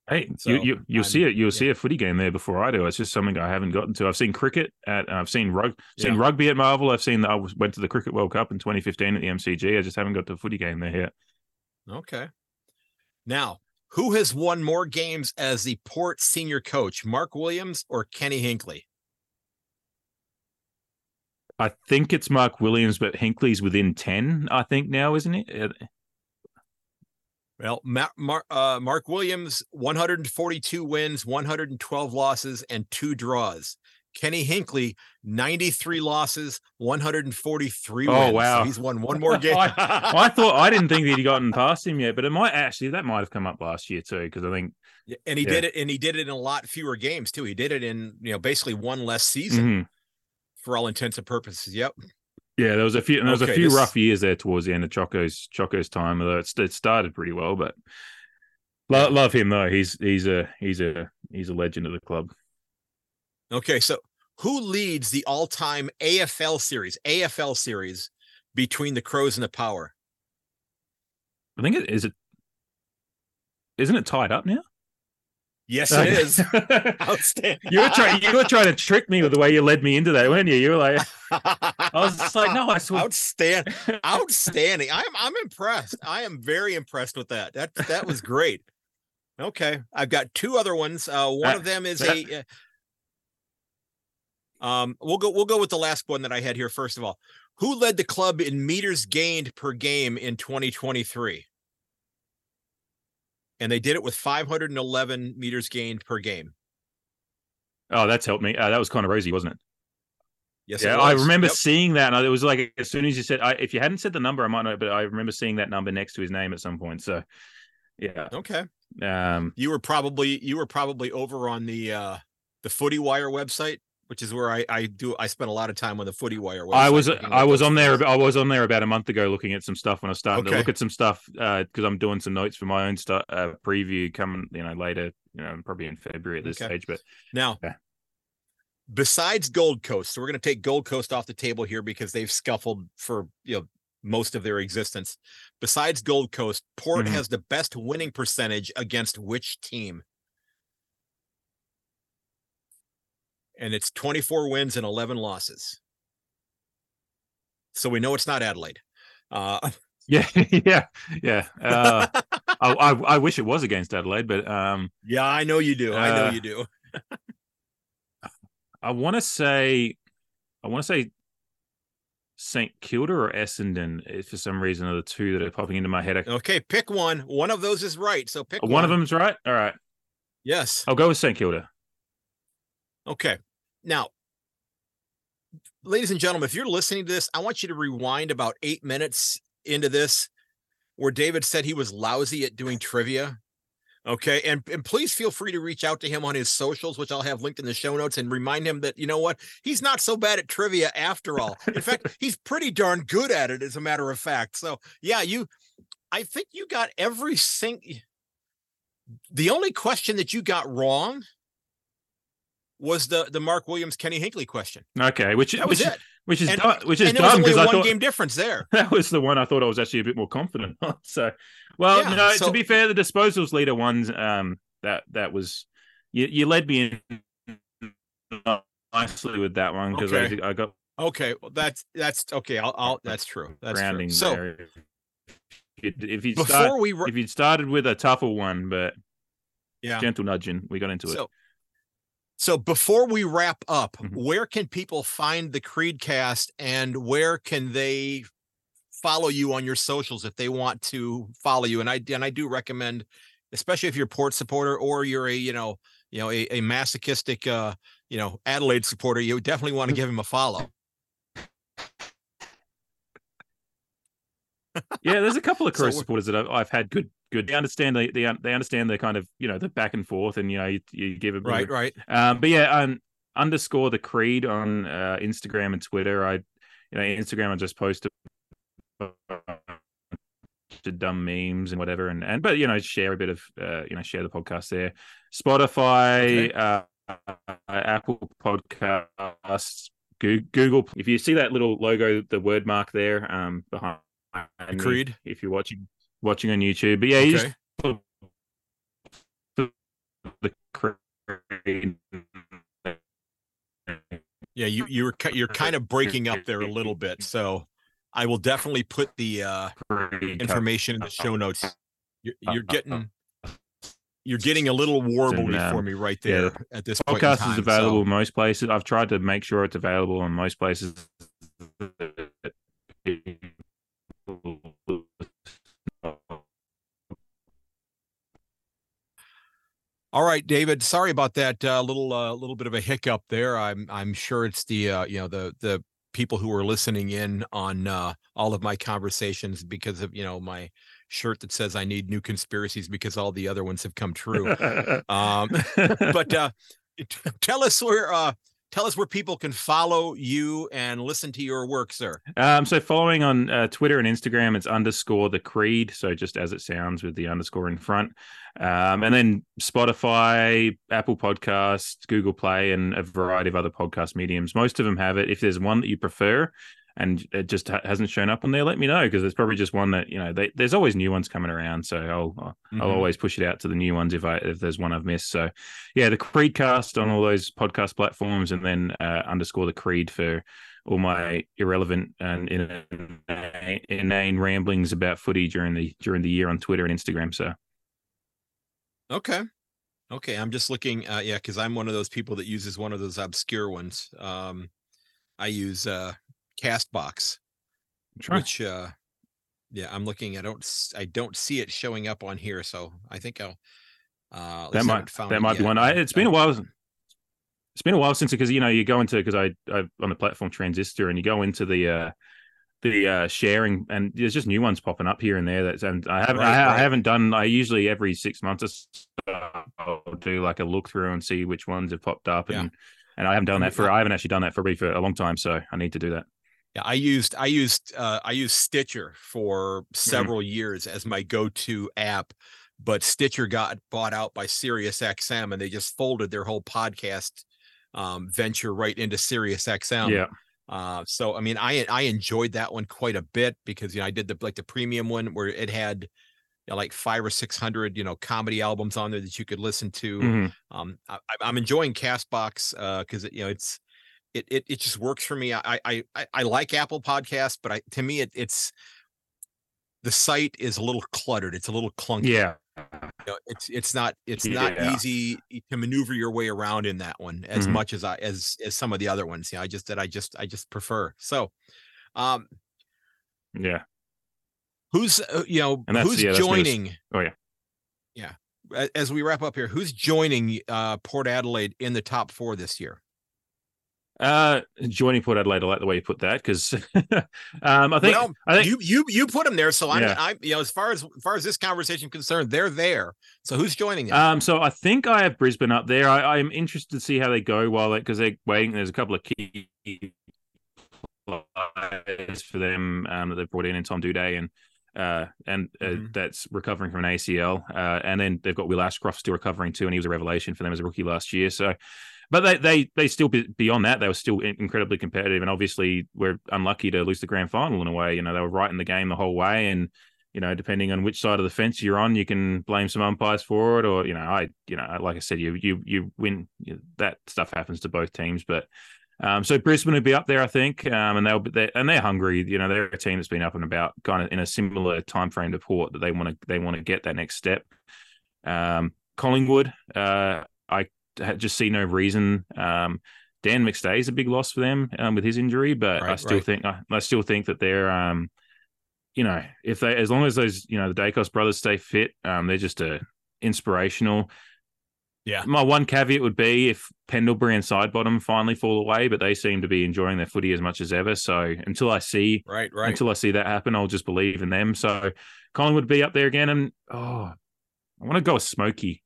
Hey, So, you you you'll I'm- see it. You'll yeah. see a footy game there before I do. It's just something I haven't gotten to. I've seen cricket at. Uh, I've seen rug seen Yeah. rugby at Marvel. I've seen. I went to the Cricket World Cup in 2015 at the MCG. I just haven't got to a footy game there yet. Okay. Now, who has won more games as the Port senior coach, Mark Williams or Kenny Hinkley? I think it's Mark Williams, but Hinkley's within 10. I think now, isn't it? Uh, Well, Ma- Mar- uh, Mark Williams, 142 wins, 112 losses, and two draws. Kenny Hinkley, 93 losses, 143 Oh, wins. So wow. he's won one [laughs] more game. I thought I didn't think that he'd gotten past him yet, but it might actually that might have come up last year too because I think Yeah, and he Yeah. did it, and he did it in a lot fewer games too. He did it in you know basically one less season Mhm. for all intents and purposes. Yep. yeah, there was a few and there was Okay, a few this- rough years there towards the end of Choco's Choco's time. Although it's, it started pretty well, but lo- love him though. He's he's a he's a he's a legend of the club. Okay, so who leads the all-time AFL series? AFL series between the Crows and the Power. I think it is it. Isn't it tied up now? Yes, it is. [laughs] Outstanding. you were trying. You were trying to trick me with the way you led me into that, weren't you? You were like, I was just like, no, I swear. outstanding. Outstanding. I'm I'm impressed. I am very impressed with that. That that was great. Okay, I've got two other ones. Uh, one of them is that- a. Um, we'll go. We'll go with the last one that I had here. First of all, who led the club in meters gained per game in 2023? And they did it with 511 meters gained per game. Oh, that's helped me. Uh, that was Connor Rozee, wasn't it? Yes, yeah, I remember Yep. seeing that, and it was like as soon as you said, I, if you hadn't said the number, I might know, but I remember seeing that number next to his name at some point. So, yeah, Okay. um, You were probably you were probably over on the uh the Footy Wire website, which is where I I do I spent a lot of time on the Footy Wire. I was I was on there. I was on there about a month ago, looking at some stuff when I started starting to look at some stuff because I'm doing some notes for my own stuff uh, preview coming, you know, later, you know, probably in February at this Okay. stage. But Now, Yeah. besides Gold Coast, so we're going to take Gold Coast off the table here because they've scuffled for you know most of their existence. Besides Gold Coast, Port Mhm. has the best winning percentage against which team? And it's 24 wins and 11 losses. So we know it's not Adelaide. Uh, [laughs] Yeah, [laughs] yeah, yeah. Uh, [laughs] I, I I wish it was against Adelaide, but um, yeah, I know you do. I know Uh, you do. I want to say, I want to say St Kilda or Essendon. eh, For some reason, are the two that are popping into my head. Okay, pick one. One of those is right. So pick one of them's right. All right, Yes. I'll go with St Kilda. Okay. Now, ladies and gentlemen, if you're listening to this, I want you to rewind about eight minutes into this where David said he was lousy at doing trivia. Okay. And, and please feel free to reach out to him on his socials, which I'll have linked in the show notes, and remind him that, you know what? He's not so bad at trivia after all. In fact, [laughs] he's pretty darn good at it, as a matter of fact. So, yeah, you, I think you got every sing. The only question that you got wrong was the the Mark Williams Kenny Hinkley question. Okay, which That was which, it. which is And- dumb, which is dumb because I one thought game difference there. [laughs] that was the one I thought I was actually a bit more confident [laughs] on. So, well, Yeah, no, so- to be fair, the disposals leader ones, um, that that was you, you led me in nicely with that one because Okay. I, I got Okay, well that's that's okay. I'll, I'll that's true. That's true. So there. If, you before start, we if you'd started with a tougher one, but yeah. gentle nudging, we got into it. So before we wrap up, Mhm. where can people find the Creedcast and where can they follow you on your socials if they want to follow you? And I and I do recommend, especially if you're a Port supporter or you're a you know you know a, a masochistic uh you know Adelaide supporter, you definitely want to [laughs] give him a follow. yeah, there's a couple of [laughs] So supporters that I've, I've had good. Good. They understand the, they they understand the kind of you know the back and forth, and you know you, you give a Right, right. Um, but yeah, um, underscore the creed on uh, Instagram and Twitter. I, you know, Instagram I just post a to dumb memes and whatever, and and but you know share a bit of uh, you know share the podcast there. Spotify, Okay. uh, Apple Podcasts, Google. If you see that little logo, the word mark there, um, behind Creed. If you're watching watching on YouTube, but yeah, you just put the crane. Yeah, you you were you're kind of breaking up there a little bit, so I will definitely put the uh, information in the show [laughs] notes. You're, you're getting you're getting a little warbly um, for me right yeah, there at this podcast time, is so- available most places. I've tried to make sure it's available in most places. [laughs] All right, David. Sorry about that uh, little uh, little bit of a hiccup there. I'm I'm sure it's the uh, you know the the people who are listening in on uh, all of my conversations because of you know my shirt that says I need new conspiracies because all the other ones have come true. [laughs] Um, [laughs] but uh, tell us where uh, tell us where people can follow you and listen to your work, sir. um, so following on uh, Twitter and Instagram, it's underscore the creed. So just as it sounds with the underscore in front. Um, and then Spotify, Apple Podcasts, Google Play, and a variety of other podcast mediums. Most of them have it. If there's one that you prefer and it just ha- hasn't shown up on there, let me know because there's probably just one that you know. They, there's always new ones coming around, so I'll I'll Mhm. I'll always push it out to the new ones if I if there's one I've missed. So yeah, the Creedcast on all those podcast platforms, and then uh, underscore the Creed for all my irrelevant and inane, inane ramblings about footy during the during the year on Twitter and Instagram. So Okay. Okay. I'm just looking. Uh, yeah, because I'm one of those people that uses one of those obscure ones. Um, I use uh, Castbox, Sure. which uh, yeah, I'm looking. I don't. I don't see it showing up on here, so I think I'll. Uh, that might found that might be one. I, it's been a uh, while. It's been a while since because you know you go into because I I on the platform Transistor and you go into the uh the uh sharing and there's just new ones popping up here and there. That's and I haven't Right, I, right. I haven't done. I usually every six months or so, I'll do like a look through and see which ones have popped up Yeah. and and I haven't done that for I haven't actually done that for me for a long time. So I need to do that. Yeah, I used I used uh, I used Stitcher for Mm-hmm. several years as my go-to app, but Stitcher got bought out by Sirius XM and they just folded their whole podcast um, venture right into Sirius XM. yeah. Uh, so I mean, I I enjoyed that one quite a bit because you know I did the like the premium one where it had you know, like five or six hundred you know comedy albums on there that you could listen to. Mm-hmm. Um, I, I'm enjoying Castbox because uh, you know it's it, it it just works for me. I I I, I like Apple Podcasts, but I to me it, it's the site is a little cluttered. It's a little clunky. Yeah. You know, it's it's not it's not easy to maneuver your way around in that one as Mhm. much as I as as some of the other ones. You know, I just that I just I just prefer. So, um, Yeah. who's uh, you know who's yeah, joining? Oh, yeah. yeah. As we wrap up here, who's joining uh Port Adelaide in the top four this year? Uh, joining Port Adelaide, I like the way you put that because [laughs] um, I think well, I think you you you put them there, so I'm Yeah. I'm you know as far as as far as this conversation concerned, they're there. So who's joining them? Um, so I think I have Brisbane up there. I, I'm interested to see how they go while they because they're waiting. There's a couple of key players for them um, that they've brought in, and Tom Doedee and uh, and uh, Mhm. that's recovering from an ACL. Uh, and then they've got Will Ashcroft still recovering too, and he was a revelation for them as a rookie last year. So, but they they they still be, beyond that they were still incredibly competitive, and obviously we're unlucky to lose the grand final in a way. You know they were right in the game the whole way, and you know, depending on which side of the fence you're on, you can blame some umpires for it, or you know, I, you know, like I said, you you you win. You, that stuff happens to both teams, but um, so Brisbane would be up there, I think, um, and they'll be there, and they're hungry. You know, they're a team that's been up and about, kind of in a similar time frame to Port that they want to they want to get that next step. Um, Collingwood, uh, I just see no reason. Um, Dan McStay is a big loss for them um, with his injury, but I still right. think I, I still think that they're um, you know, if they as long as those you know the Daicos brothers stay fit, um, they're just a inspirational. Yeah. My one caveat would be if Pendlebury and Sidebottom finally fall away, but they seem to be enjoying their footy as much as ever. So until I see right, right. until I see that happen, I'll just believe in them. So Colin would be up there again, and oh, I want to go with Smoky.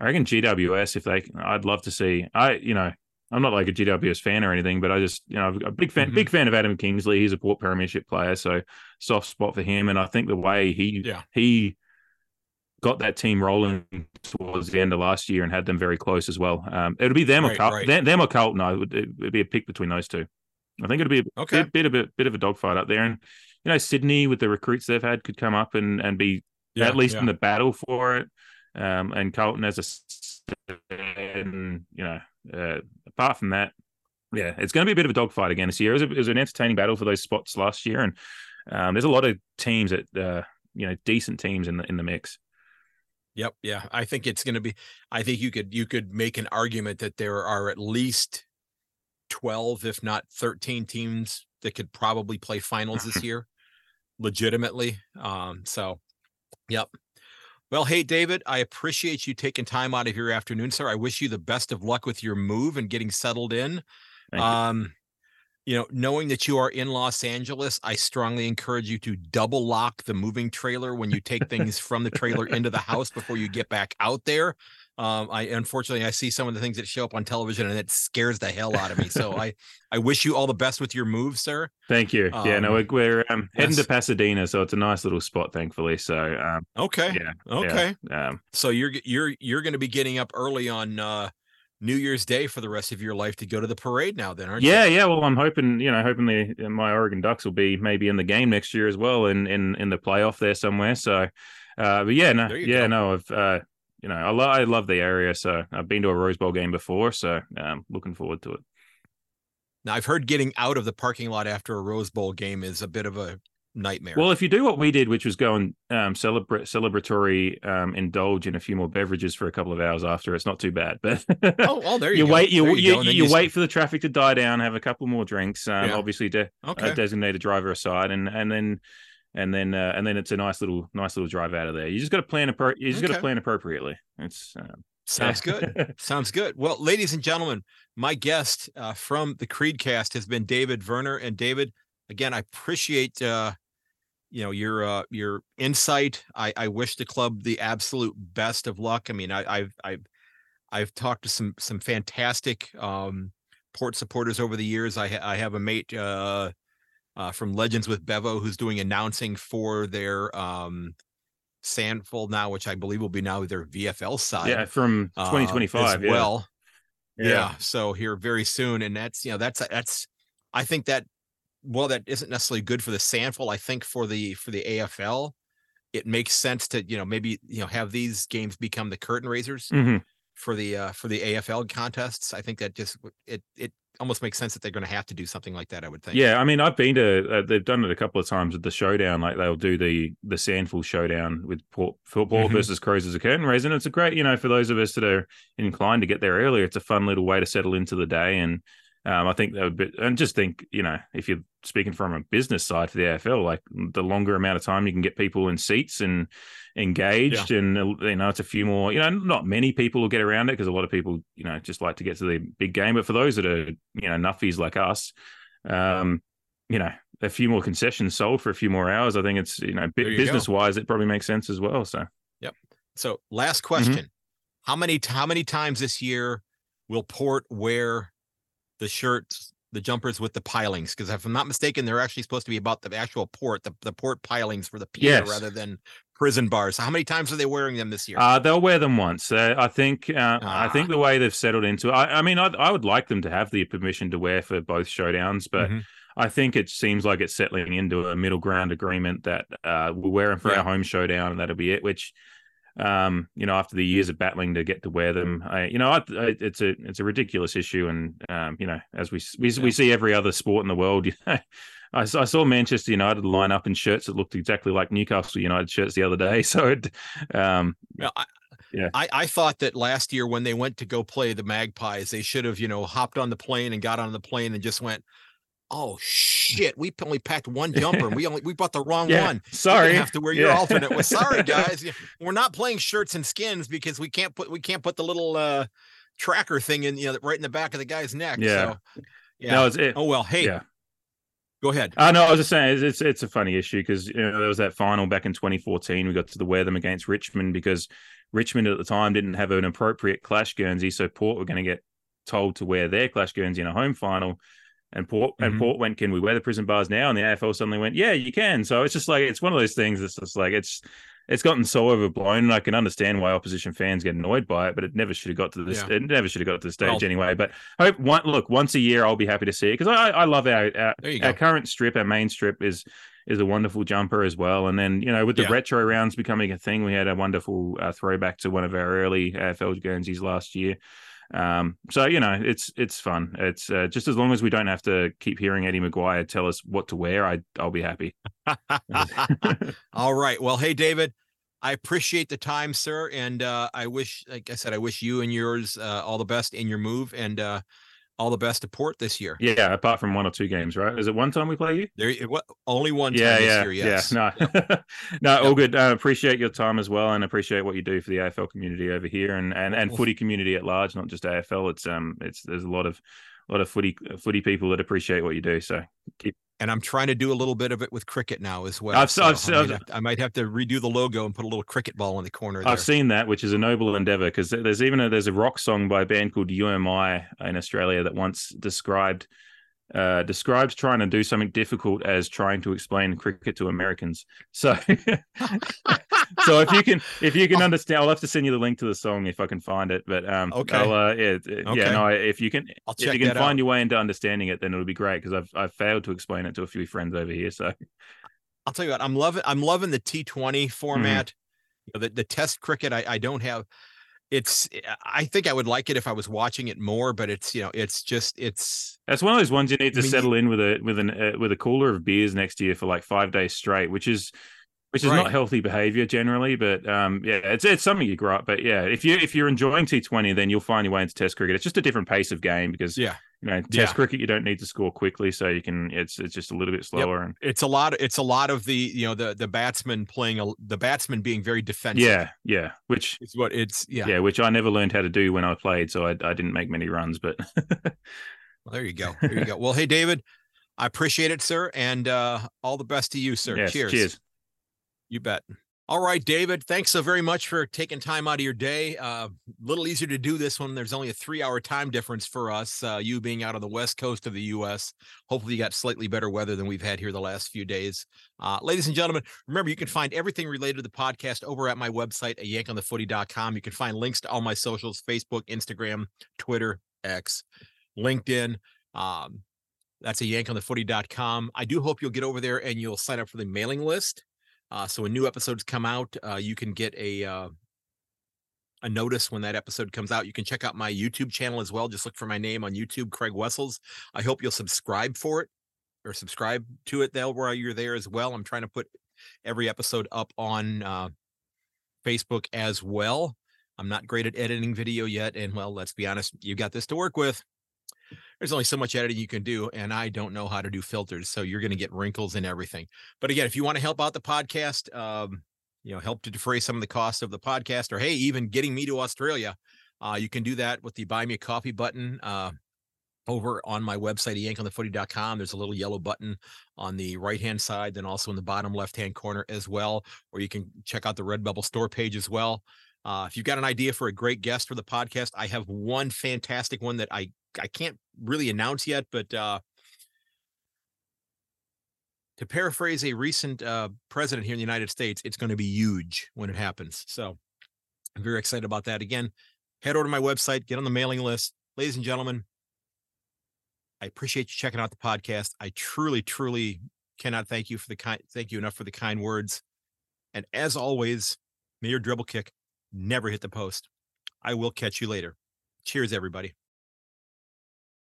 I reckon GWS if they. I'd love to see. I you know I'm not like a GWS fan or anything, but I just you know I'm a big fan Mhm. big fan of Adam Kingsley. He's a Port Premiership player, so soft spot for him. And I think the way he Yeah. he got that team rolling towards the end of last year and had them very close as well. Um, it would be them or Carl- right. them, them or Carlton. I would it would be a pick between those two. I think it'd be a Okay. bit, bit of a bit of a dogfight up there, and you know Sydney with the recruits they've had could come up and and be Yeah, at least yeah. in the battle for it. Um, and Carlton as a and you know uh, apart from that, yeah, it's going to be a bit of a dogfight again this year. It was, a, it was an entertaining battle for those spots last year, and um, there's a lot of teams that uh, you know decent teams in the in the mix. Yep. Yeah. I think it's going to be, I think you could, you could make an argument that there are at least 12, if not 13 teams that could probably play finals this [laughs] year legitimately. Um, so, yep. Well, hey, David, I appreciate you taking time out of your afternoon, sir. I wish you the best of luck with your move and getting settled in. Thank you. Um, you know, knowing that you are in Los Angeles, I strongly encourage you to double lock the moving trailer when you take things from the trailer into the house before you get back out there. Um, I unfortunately I see some of the things that show up on television and it scares the hell out of me. So I [laughs] I wish you all the best with your move, sir. Thank you. yeah, no, um, we're, we're um, heading to. Pasadena, so it's a nice little spot, thankfully. So, um, Okay. yeah, Okay. yeah, um, So you're you're you're going to be getting up early on uh New Year's Day for the rest of your life to go to the parade now then, aren't yeah, you? yeah. Yeah. Well, I'm hoping, you know, hoping the my Oregon Ducks will be maybe in the game next year as well, in in in the playoff there somewhere. So, uh, but yeah, no, yeah, go. no, I've, uh, you know, I, lo- I love the area, so I've been to a Rose Bowl game before, so um, looking forward to it. Now I've heard getting out of the parking lot after a Rose Bowl game is a bit of a nightmare. Well, if you do what we did, which was go and um, celebrate, celebratory, um, indulge in a few more beverages for a couple of hours after, it's not too bad. But oh, oh, there [laughs] you, you, go. wait, you There you, and you, then wait for the traffic to die down, have a couple more drinks. Um, Yeah. obviously, de- Okay. a designated driver aside, and and then and then uh, and then it's a nice little nice little drive out of there. You just got to plan appro- You just got to plan appropriately. It's um, Sounds good. [laughs] Sounds good. Well, ladies and gentlemen, my guest uh, from the Creedcast has been David Verner. And David, again, I appreciate uh, you know your uh, your insight. I, I wish the club the absolute best of luck. I mean, I, I've I've I've talked to some some fantastic um, port supporters over the years. I ha- I have a mate uh, uh, from Legends with Bevo who's doing announcing for their um, SANFL now, which I believe will be now their VFL side yeah, from uh, 2025 as yeah. well. Yeah. So here very soon, and that's you know that's that's I think that well, that isn't necessarily good for the SANFL. I think for the for the AFL, it makes sense to you know maybe you know have these games become the curtain raisers Mhm. For the uh for the AFL contests. I think that just it it almost makes sense that they're going to have to do something like that. I would think. Yeah, I mean, I've been to. Uh, they've done it a couple of times at the showdown. Like they'll do the the SANFL showdown with Port, Port Mhm. versus Crows as a curtain raise, and it's a great, you know, for those of us that are inclined to get there earlier, it's a fun little way to settle into the day. And um, I think that would be, and just think, you know, if you're speaking from a business side for the AFL, like the longer amount of time you can get people in seats and engaged, and uh, you know, it's a few more. You know, not many people will get around it because a lot of people, you know, just like to get to the big game. But for those that are, you know, nuffies like us, um, you know, a few more concessions sold for a few more hours. I think it's you know, There you go. business wise, it probably makes sense as well. So yep. So last question: How many how many times this year will Port wear the shirts, the jumpers with the pilings? Because if I'm not mistaken, they're actually supposed to be about the actual port, the, the port pilings for the pier Yes. rather than prison bars. So how many times are they wearing them this year? Uh, they'll wear them once. Uh, I think. Uh, I Ah. think the way they've settled into. I, I mean, I, I would like them to have the permission to wear for both showdowns, but Mhm. I think it seems like it's settling into a middle ground agreement that uh, we'll wear them for Yeah. our home showdown, and that'll be it. Which, um, you know, after the years of battling to get to wear them, I, you know, I, I, it's a it's a ridiculous issue, and um, you know, as we we, Yeah. we see every other sport in the world, [laughs] you know. I, I saw Manchester United line up in shirts that looked exactly like Newcastle United shirts the other day. [laughs] So, it, um, I, Yeah. I, I thought that last year when they went to go play the Magpies, they should have, you know, hopped on the plane and got on the plane and just went, "Oh [laughs] shit, we only packed one jumper and we only we bought the [laughs] wrong yeah, one. Sorry, gonna have to wear your Yeah. alternate. Well, sorry [laughs] guys, we're not playing shirts and skins because we can't put we can't put the little uh tracker thing in, you know, right in the back of the guy's neck. Yeah. So, yeah. No, it's it. oh well, hey, yeah. go ahead. Uh, no, I was just saying it's it's, it's a funny issue because you know there was that final back in 2014. We got to the wear them against Richmond because Richmond at the time didn't have an appropriate clash Guernsey, so Port were going to get told to wear their clash Guernsey in a home final. And Port Mhm. and Port went, can we wear the prison bars now? And the AFL suddenly went, yeah, you can. So it's just like it's one of those things. It's just like it's it's gotten so overblown, and I can understand why opposition fans get annoyed by it, but it never should have got to this. Yeah. It never should have got to the stage Well- anyway. But I hope one look once a year, I'll be happy to see it because I I love our, our our current strip, our main strip is is a wonderful jumper as well. And then you know with the Yeah. retro rounds becoming a thing, we had a wonderful uh, throwback to one of our early AFL Guernseys last year. Um, so you know it's it's fun. It's uh, just as long as we don't have to keep hearing Eddie McGuire tell us what to wear, I I'll be happy. [laughs] All right. Well, hey, David, I appreciate the time, sir. And uh, I wish, like I said, I wish you and yours uh, all the best in your move and uh, all the best to Port this year. yeah, apart from one or two games, right? Is it one time we play you? There, it, wa- only one time yeah, this yeah, year. Yes. yeah. No, [laughs] no, all good. Uh, appreciate your time as well, and appreciate what you do for the AFL community over here, and and and footy community at large, not just AFL. It's um, it's there's a lot of a lot of footy footy people that appreciate what you do. So keep. And I'm trying to do a little bit of it with cricket now as well. I've- so I've- I, might have, I might have to redo the logo and put a little cricket ball in the corner there. I've seen that, which is a noble endeavor, because there's even a, there's a rock song by a band called UMI in Australia that once described uh, describes trying to do something difficult as trying to explain cricket to Americans. So, [laughs] [laughs] [laughs] so if you can if you can understand, I'll have to send you the link to the song if I can find it. But um, Okay. Uh, yeah, yeah, no, if you can I'll if you can find out. your way into understanding it, then it'll be great because I've I've failed to explain it to a few friends over here. So I'll tell you what, I'm loving I'm loving the T20 Mm-hmm. format. You know, the, the test cricket, I, I don't have it's I think I would like it if I was watching it more, but it's you know, it's just it's That's one of those ones you need to I mean, settle in with a with an uh, with a cooler of beers next to you for like five days straight, which is which is Right. not healthy behavior generally. But um, yeah, it's it's something you grow up. But yeah, if you if you're enjoying T Twenty, then you'll find your way into Test cricket. It's just a different pace of game because yeah, you know Test Yeah. cricket you don't need to score quickly, so you can it's it's just a little bit slower and it's a lot it's a lot of the you know the the batsman playing a the batsman being very defensive. yeah yeah which is what it's yeah. yeah. which I never learned how to do when I played, so I I didn't make many runs, but. [laughs] Well, there you go. There you go. Well, hey David, I appreciate it, sir, and uh all the best to you, sir. Yes, cheers. cheers. You bet. All right, David. Thanks so very much for taking time out of your day. A uh, little easier to do this when There's only a three-hour time difference for us. Uh, you being out on the west coast of the U.S. Hopefully, you got slightly better weather than we've had here the last few days. Uh, ladies and gentlemen, remember you can find everything related to the podcast over at my website at yankonthefooty.com. You can find links to all my socials: Facebook, Instagram, Twitter, X, LinkedIn. Um, That's a yankonthefooty.com. I do hope you'll get over there and you'll sign up for the mailing list. Uh, so when new episodes come out, uh, you can get a uh, a notice when that episode comes out. You can check out my YouTube channel as well. Just look for my name on YouTube, Craig Wessels. I hope you'll subscribe for it or subscribe to it there while you're there as well. I'm trying to put every episode up on uh, Facebook as well. I'm not great at editing video yet. And well, let's be honest, you got this to work with. There's only so much editing you can do, and I don't know how to do filters. So you're going to get wrinkles and everything. But again, if you want to help out the podcast, um, you know, help to defray some of the cost of the podcast, or hey, even getting me to Australia, uh, you can do that with the buy me a coffee button. Uh, over on my website, yankonthefooty.com. There's a little yellow button on the right hand side, then also in the bottom left hand corner as well, or you can check out the Redbubble store page as well. Uh, if you've got an idea for a great guest for the podcast, I have one fantastic one that I I can't really announce yet, but uh, to paraphrase a recent uh, president here in the United States, it's going to be huge when it happens. So I'm very excited about that. Again, head over to my website, get on the mailing list. Ladies and gentlemen, I appreciate you checking out the podcast. I truly, truly cannot thank you for the kind thank you enough for the kind words. And as always, may your dribble kick never hit the post. I will catch you later. Cheers, everybody.